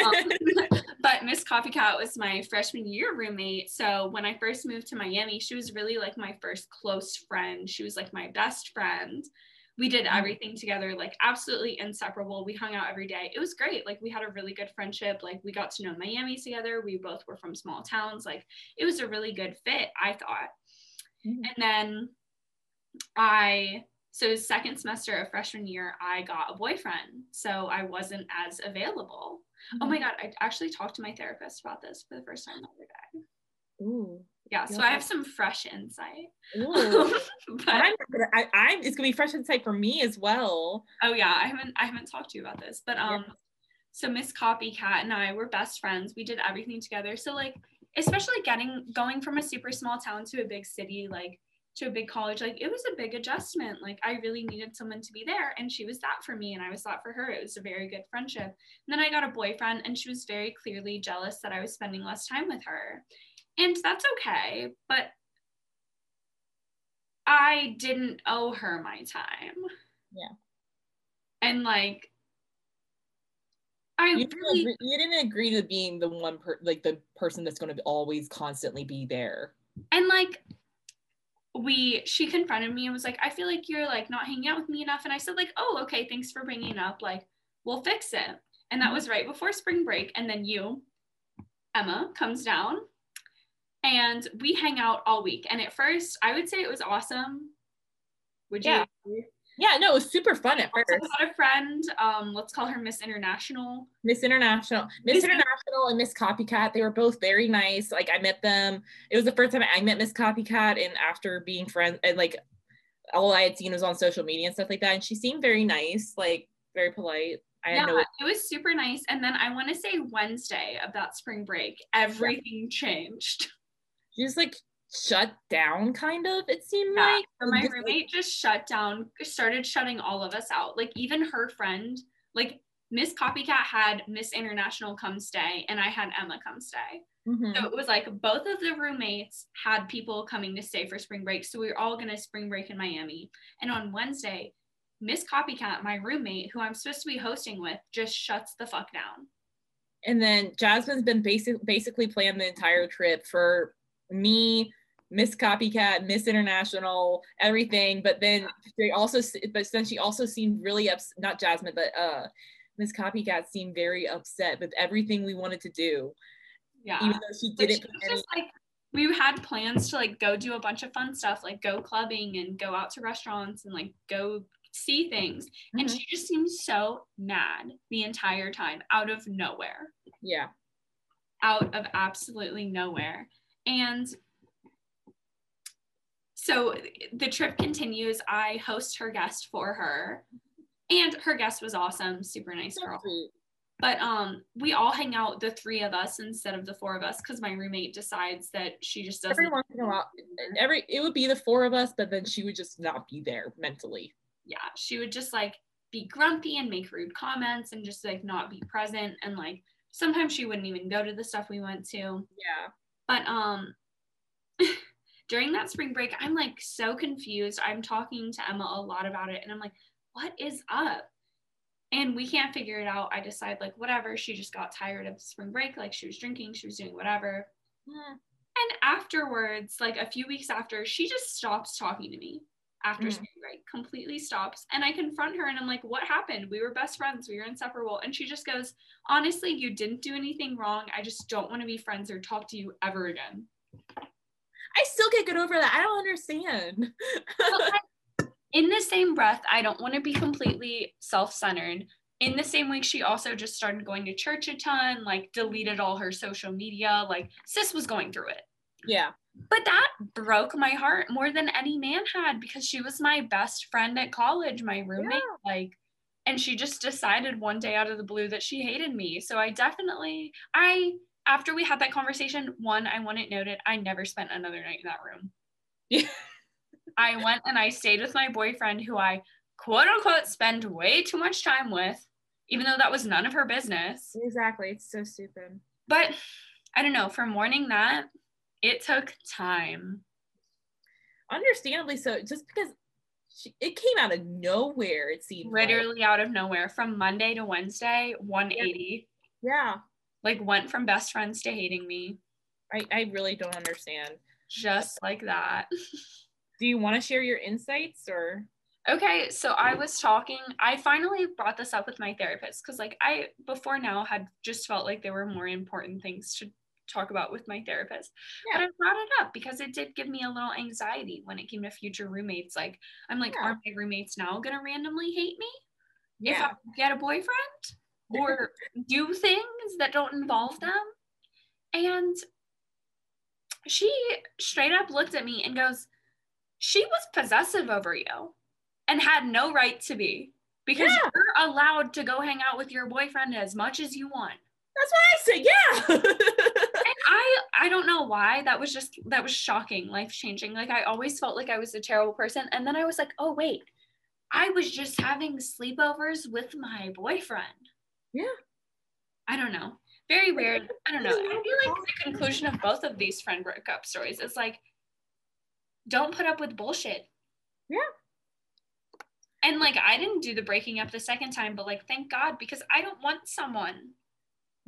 Um, but Miss Copycat was my freshman year roommate. So when I first moved to Miami, she was really like my first close friend. She was like my best friend. We did Mhm. everything together, like absolutely inseparable. We hung out every day. It was great. Like we had a really good friendship. Like we got to know Miami together. We both were from small towns. Like it was a really good fit, I thought. Mhm. And then I so second semester of freshman year, I got a boyfriend. So I wasn't as available. Oh my God, I actually talked to my therapist about this for the first time the other day. Ooh. Yeah, so I have some fresh insight. Ooh. but I'm, gonna- I, I'm, it's gonna be fresh insight for me as well. oh yeah, I haven't I haven't talked to you about this. But Yeah. um So Miss Copycat and I were best friends. We did everything together. So like especially getting going from a super small town to a big city, like to a big college, like it was a big adjustment. Like I really needed someone to be there and she was that for me and I was that for her. It was a very good friendship. And then I got a boyfriend and she was very clearly jealous that I was spending less time with her. And that's okay, but I didn't owe her my time. Yeah. And like I You didn't, really agree, you didn't agree to being the one per like the person that's going to always constantly be there. and like we she confronted me and was like i feel like you're like not hanging out with me enough. And i said like oh okay thanks for bringing it up like we'll fix it. And that mm-hmm. was right before spring break. And then you emma comes down and we hang out all week. And at first i would say it was awesome. Would you Yeah. agree? Yeah, no, it was super fun at also first. had a friend um let's call her miss international Miss International, Miss Miss- International, and Miss Copycat. They were both very nice. Like I met them. It was the first time I met Miss Copycat, and after being friends, and like all I had seen was on social media and stuff like that. And she seemed very nice, like very polite. I had yeah, no. it was super nice. And then I want to say Wednesday of that spring break, everything changed. She just like shut down, kind of. It seemed Yeah, like. So my roommate just shut down, started shutting all of us out. Like even her friend, like Miss Copycat had Miss International come stay, and I had Emma come stay. mhm. So it was like both of the roommates had people coming to stay for spring break. So we were all gonna spring break in Miami. And on Wednesday, Miss Copycat, my roommate, who I'm supposed to be hosting with, just shuts the fuck down. And then Jazmine's been basic, basically planned the entire trip for me, Miss Copycat, Miss International, everything. But then they also, but then she also seemed really upset. Not Jazmine, but uh, Miss Copycat seemed very upset with everything we wanted to do, Yeah. even though she didn't. she just like we had plans to like go do a bunch of fun stuff like go clubbing and go out to restaurants and like go see things and Mhm. she just seemed so mad the entire time out of nowhere yeah, out of absolutely nowhere and so the trip continues. I host her guest for her. And her guest was awesome super nice girl. but um we all hang out the three of us instead of the four of us because my roommate decides that she just doesn't Every once in a while, every it would be the four of us, but then she would just not be there mentally. yeah she would just like be grumpy and make rude comments and just like not be present. And like sometimes she wouldn't even go to the stuff we went to. Yeah, but um during that spring break i'm like so confused i'm talking to emma a lot about it and i'm like what is up and we can't figure it out i decide like whatever she just got tired of spring break like she was drinking she was doing whatever Hmm. And afterwards, like a few weeks after, she just stops talking to me after Mm. spring break, completely stops. And I confront her and I'm like, what happened? We were best friends, we were inseparable. And she just goes, honestly, you didn't do anything wrong. I just don't want to be friends or talk to you ever again. I still can't get over that. I don't understand. In the same breath, I don't want to be completely self centered. In the same week, she also just started going to church a ton, like deleted all her social media. Like, sis was going through it. yeah, But that broke my heart more than any man had because she was my best friend at college, my roommate. Like, and she just decided one day out of the blue that she hated me. So I definitely, I, after we had that conversation, one, I want it noted, I never spent another night in that room. yeah. I went and I stayed with my boyfriend who I quote unquote spend way too much time with, even though that was none of her business. Exactly. It's so stupid. But I don't know, for mourning that, it took time. Understandably so, just because she, it came out of nowhere, it seemed. like. literally out of nowhere from Monday to Wednesday, 180. Yeah. Like went from best friends to hating me, I, I really don't understand. just like that. Do you want to share your insights or? Okay, so I was talking, I finally brought this up with my therapist because, like, I before now had just felt like there were more important things to talk about with my therapist. Yeah. But I brought it up because it did give me a little anxiety when it came to future roommates. Like, I'm like, Yeah. are my roommates now gonna randomly hate me? if I get a boyfriend or do things that don't involve mm-hmm. them. And she straight up looked at me and goes, She was possessive over you and had no right to be. because Yeah. you're allowed to go hang out with your boyfriend as much as you want. That's what I said. Yeah. And I I don't know why that was just that was shocking, life changing. Like I always felt like I was a terrible person, and then I was like, oh wait, I was just having sleepovers with my boyfriend. Yeah. I don't know. Very weird. I don't know. I feel like the conclusion of both of these friend breakup stories is like, don't put up with bullshit. Yeah. And like I didn't do the breaking up the second time, but like thank God because I don't want someone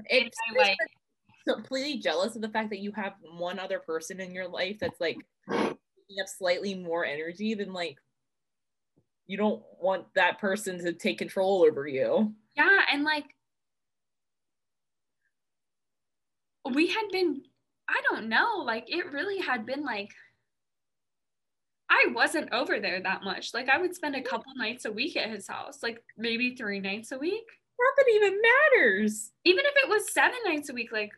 it's like completely jealous of the fact that you have one other person in your life that's like taking up slightly more energy than like you don't want that person to take control over you. Yeah, and like we had been, I don't know, like it really had been like I wasn't over there that much. Like I would spend a couple nights a week at his house, like maybe three nights a week. Not that even matters. Even if it was seven nights a week, like,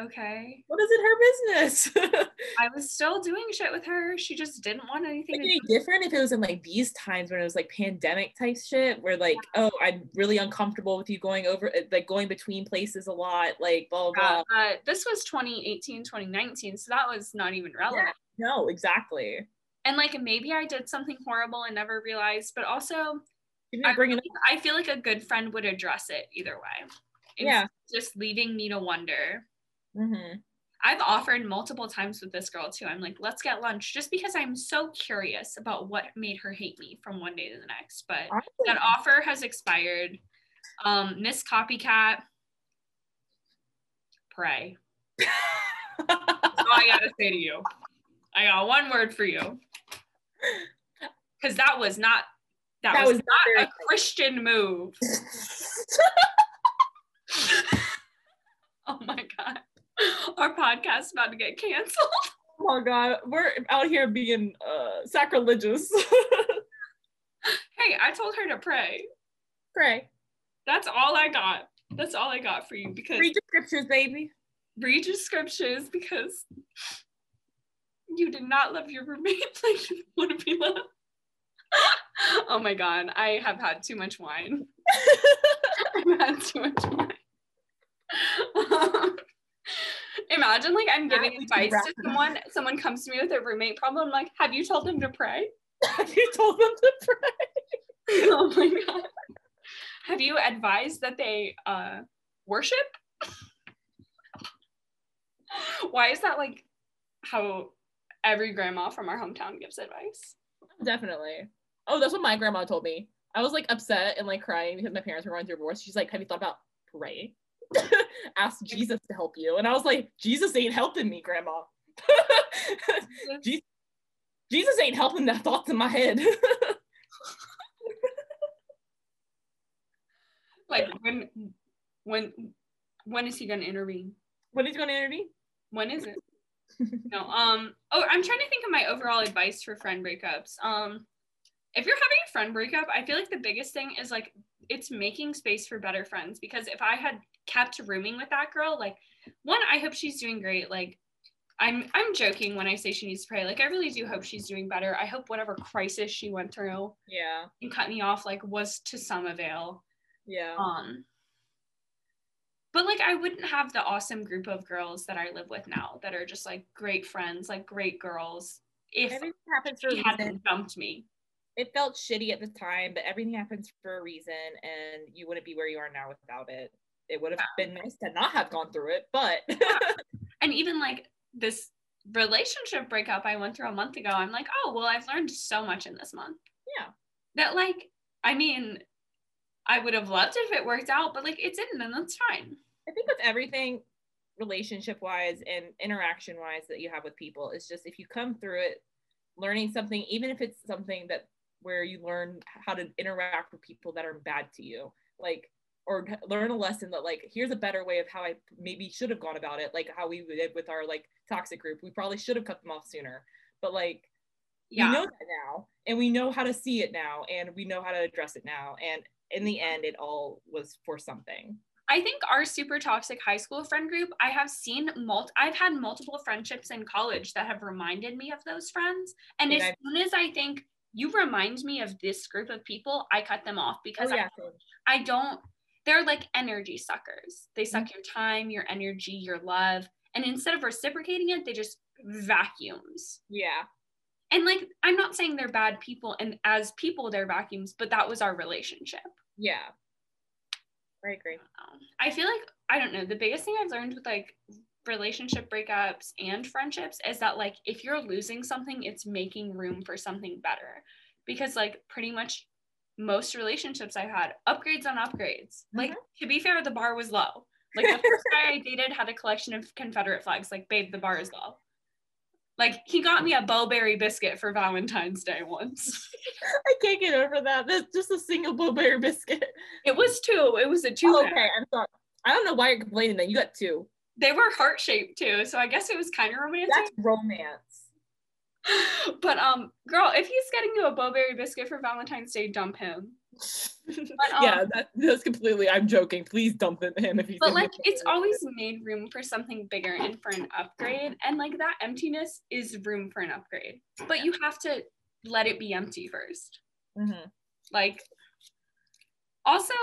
okay. What is it her business? I was still doing shit with her. She just didn't want anything It'd be different if it was in like these times when it was like pandemic type shit where like oh i'm really uncomfortable with you going over like going between places a lot like blah blah, blah. uh, this was 2018, 2019, so that was not even relevant. no exactly And like maybe I did something horrible and never realized, but also I, up. I feel like a good friend would address it either way. It's Yeah. Just leaving me to wonder. Mhm. I've offered multiple times with this girl too. I'm like, let's get lunch just because I'm so curious about what made her hate me from one day to the next. But Honestly, that offer has expired. Um, Miss Copycat, pray. That's all I gotta say to you. I got one word for you. Because that was not that, That was, was not not very a Christian move. Oh my god. Our podcast about to get canceled. oh my god we're out here being uh sacrilegious Hey, I told her to pray. pray That's all I got. That's all I got for you because read your scriptures baby read your scriptures because you did not love your roommate like you want to be loved. oh my god, I have had too much wine. I've had too much wine. Um, imagine like I'm giving advice to someone, someone comes to me with a roommate problem. I'm like, have you told them to pray? Have you told them to pray oh my god. Have you advised that they uh worship? Why is that like how every grandma from our hometown gives advice? Definitely. Oh, that's what my grandma told me. I was like upset and like crying because my parents were going through divorce. She's like, Have you thought about praying? Ask Jesus to help you. And I was like, Jesus ain't helping me, grandma. Je- Jesus ain't helping the thoughts in my head. Like when when when is he gonna intervene? when is he gonna intervene? When is it? no, um oh I'm trying to think of my overall advice for friend breakups. Um if you're having a friend breakup, I feel like the biggest thing is like it's making space for better friends because if I had kept rooming with that girl, like one, I hope she's doing great. Like I'm I'm joking when I say she needs to pray. Like I really do hope she's doing better. I hope whatever crisis she went through Yeah. and cut me off like was to some avail. Yeah. Um but like I wouldn't have the awesome group of girls that I live with now that are just like great friends, like great girls. If Everything happens for a she reason. hadn't dumped me. It felt shitty at the time, but everything happens for a reason, and you wouldn't be where you are now without it. It would have been nice to not have gone through it, but And even like this relationship breakup I went through a month ago, I'm like, oh well, I've learned so much in this month. Yeah. That like, I mean, I would have loved it if it worked out, but like it didn't, and that's fine. I think with everything relationship wise and interaction wise that you have with people, it's just if you come through it learning something, even if it's something that where you learn how to interact with people that are bad to you, like or learn a lesson that like here's a better way of how I maybe should have gone about it, like how we did with our like toxic group. We probably should have cut them off sooner, but like Yeah. we know that now and we know how to see it now and we know how to address it now and in the end it all was for something I think our super toxic high school friend group, I have seen mul I've had multiple friendships in college that have reminded me of those friends. And And as I've- soon as I think you remind me of this group of people, I cut them off because oh, yeah. I, I don't, they're like energy suckers. They suck mm-hmm. your time, your energy, your love. And instead of reciprocating it, they just vacuums. Yeah. And like, I'm not saying they're bad people, and as people, they're vacuums, but that was our relationship. Yeah. I agree. I feel like, I don't know, the biggest thing I've learned with like relationship breakups and friendships is that like if you're losing something it's making room for something better because like pretty much most relationships i've had upgrades on upgrades. Mm-hmm. like to be fair the bar was low. Like the first guy i dated had a collection of confederate flags. Like babe the bar is low. Like he got me a Bo-Berry biscuit for valentine's day once. I can't get over that. That's just a single Bo-Berry biscuit. It was two. It was a two oh, okay i'm sorry. I don't know why you're complaining that you got two. They were heart shaped too, so I guess it was kind of romantic. That's romance. But um, girl, if he's getting you a Bo-Berry biscuit for Valentine's Day, dump him. but, um, yeah, that, that's completely. I'm joking. Please dump him if he's. But like, it's always made room for something bigger and for an upgrade, and like that emptiness is room for an upgrade. But you have to let it be empty 1st mm-hmm. Like, also,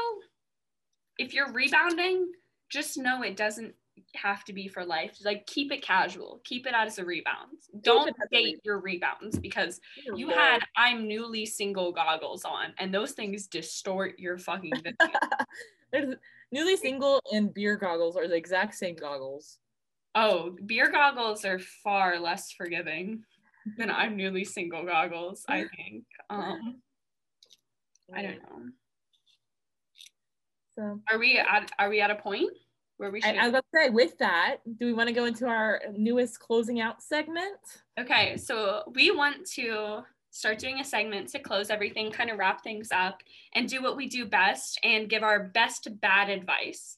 if you're rebounding, just know it doesn't have to be for life. Like keep it casual. Keep it as a rebound. Don't date your rebounds because you had I'm newly single goggles on and those things distort your fucking There's newly single and beer goggles are the exact same goggles. Oh, beer goggles are far less forgiving than I'm newly single goggles, I think. Um I don't know. So are we at are we at a point? Where we should. I, I was about to say, with that, do we want to go into our newest closing out segment? Okay, so we want to start doing a segment to close everything, kind of wrap things up, and do what we do best and give our best bad advice.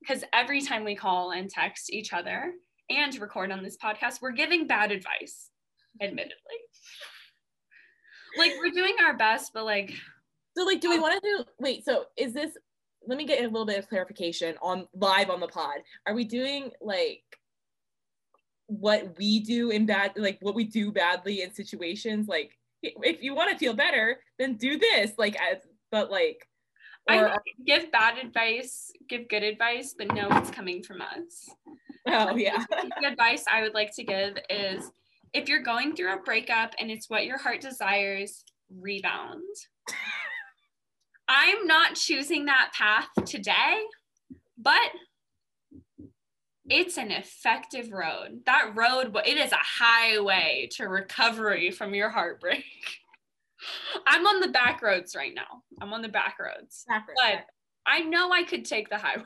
Because every time we call and text each other and record on this podcast, we're giving bad advice, admittedly. Like we're doing our best, but like. So like, do we oh. want to do? Wait, so is this let me get a little bit of clarification on live on the pod. Are we doing like what we do in bad, like what we do badly in situations? Like, if you want to feel better, then do this. Like, as but like, or, I give bad advice, give good advice, but no, it's coming from us. Oh yeah. the advice I would like to give is if you're going through a breakup and it's what your heart desires, rebound. I'm not choosing that path today, but it's an effective road. That road, it is a highway to recovery from your heartbreak. I'm on the back roads right now. I'm on the back roads. Back roads. But I know I could take the highway.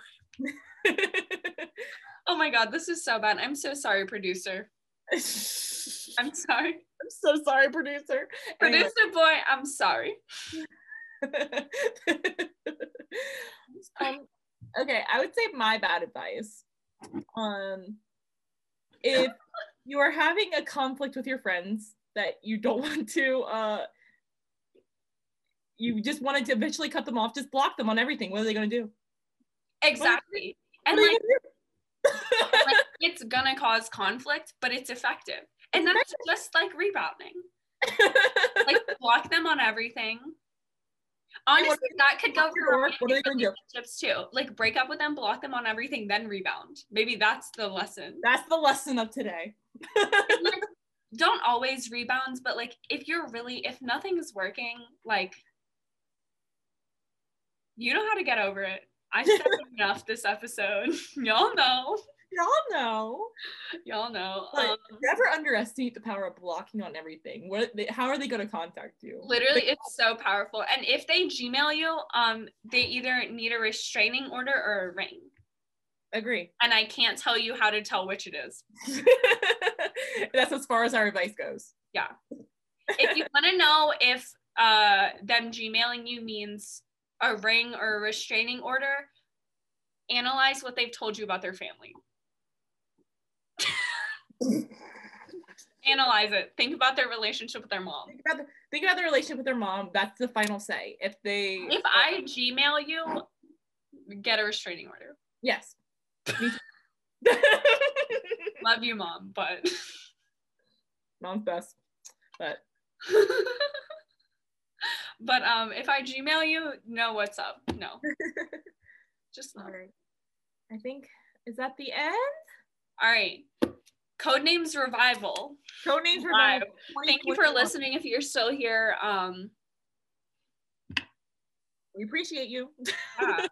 oh my God, this is so bad. I'm so sorry, producer. I'm sorry. I'm so sorry, producer. Producer anyway. boy, I'm sorry. um, okay, I would say my bad advice. Um, if you are having a conflict with your friends that you don't want to, uh, you just wanted to eventually cut them off, just block them on everything. What are they going to do? Exactly. And like, like, it's gonna cause conflict, but it's effective. And that's just like rebounding. like block them on everything Honestly, that could go for what are they to do? too. Like break up with them, block them on everything, then rebound. Maybe that's the lesson. That's the lesson of today. like, don't always rebound, but like if you're really if nothing is working, like you know how to get over it. I said enough this episode. Y'all know y'all know. Y'all know. um, never underestimate the power of blocking on everything. What? They, how are they going to contact you? Literally, it's so powerful. And if they Gmail you, um, they either need a restraining order or a ring. Agree. And I can't tell you how to tell which it is. That's as far as our advice goes. Yeah. if you want to know if uh, them Gmailing you means a ring or a restraining order, analyze what they've told you about their family. Analyze it. Think about their relationship with their mom. Think about, the, think about their relationship with their mom. That's the final say. If they If I Gmail you, get a restraining order. Yes. Love you, mom, but mom's best. But but um, if I Gmail you, know what's up. No, just no. Alright. I think is that the end? All right. Codenames Revival. Codenames. Revival. Thank you for listening. If you're still here, um, We appreciate you. yeah.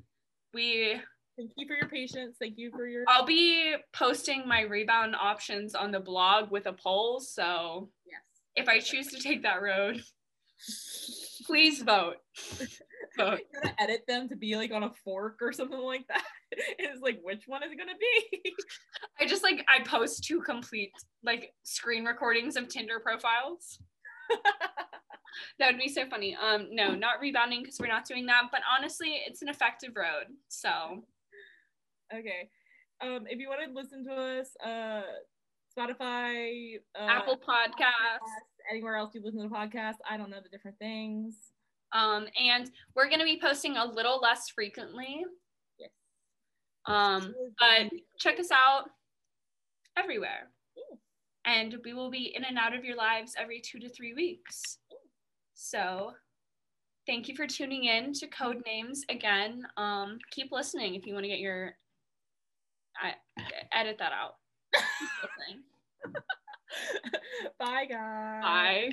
we Thank you for your patience. Thank you for your I'll be posting my rebound options on the blog with a poll. So yes. if I choose to take that road, please vote. Gotta edit them to be like on a fork or something like that. It's like which one is it gonna be? I just like I post two complete like screen recordings of Tinder profiles. that would be so funny. Um, no, not rebounding because we're not doing that. But honestly, it's an effective road. So okay. Um, if you want to listen to us, uh, Spotify, uh, Apple Podcasts. Podcasts, anywhere else you listen to podcasts, I don't know the different things. Um, and we're gonna be posting a little less frequently. Yes. Um, but check us out everywhere. And we will be in and out of your lives every two to three weeks. So thank you for tuning in to Code Names again. Um, keep listening if you want to get your I edit that out. Bye, guys. Bye.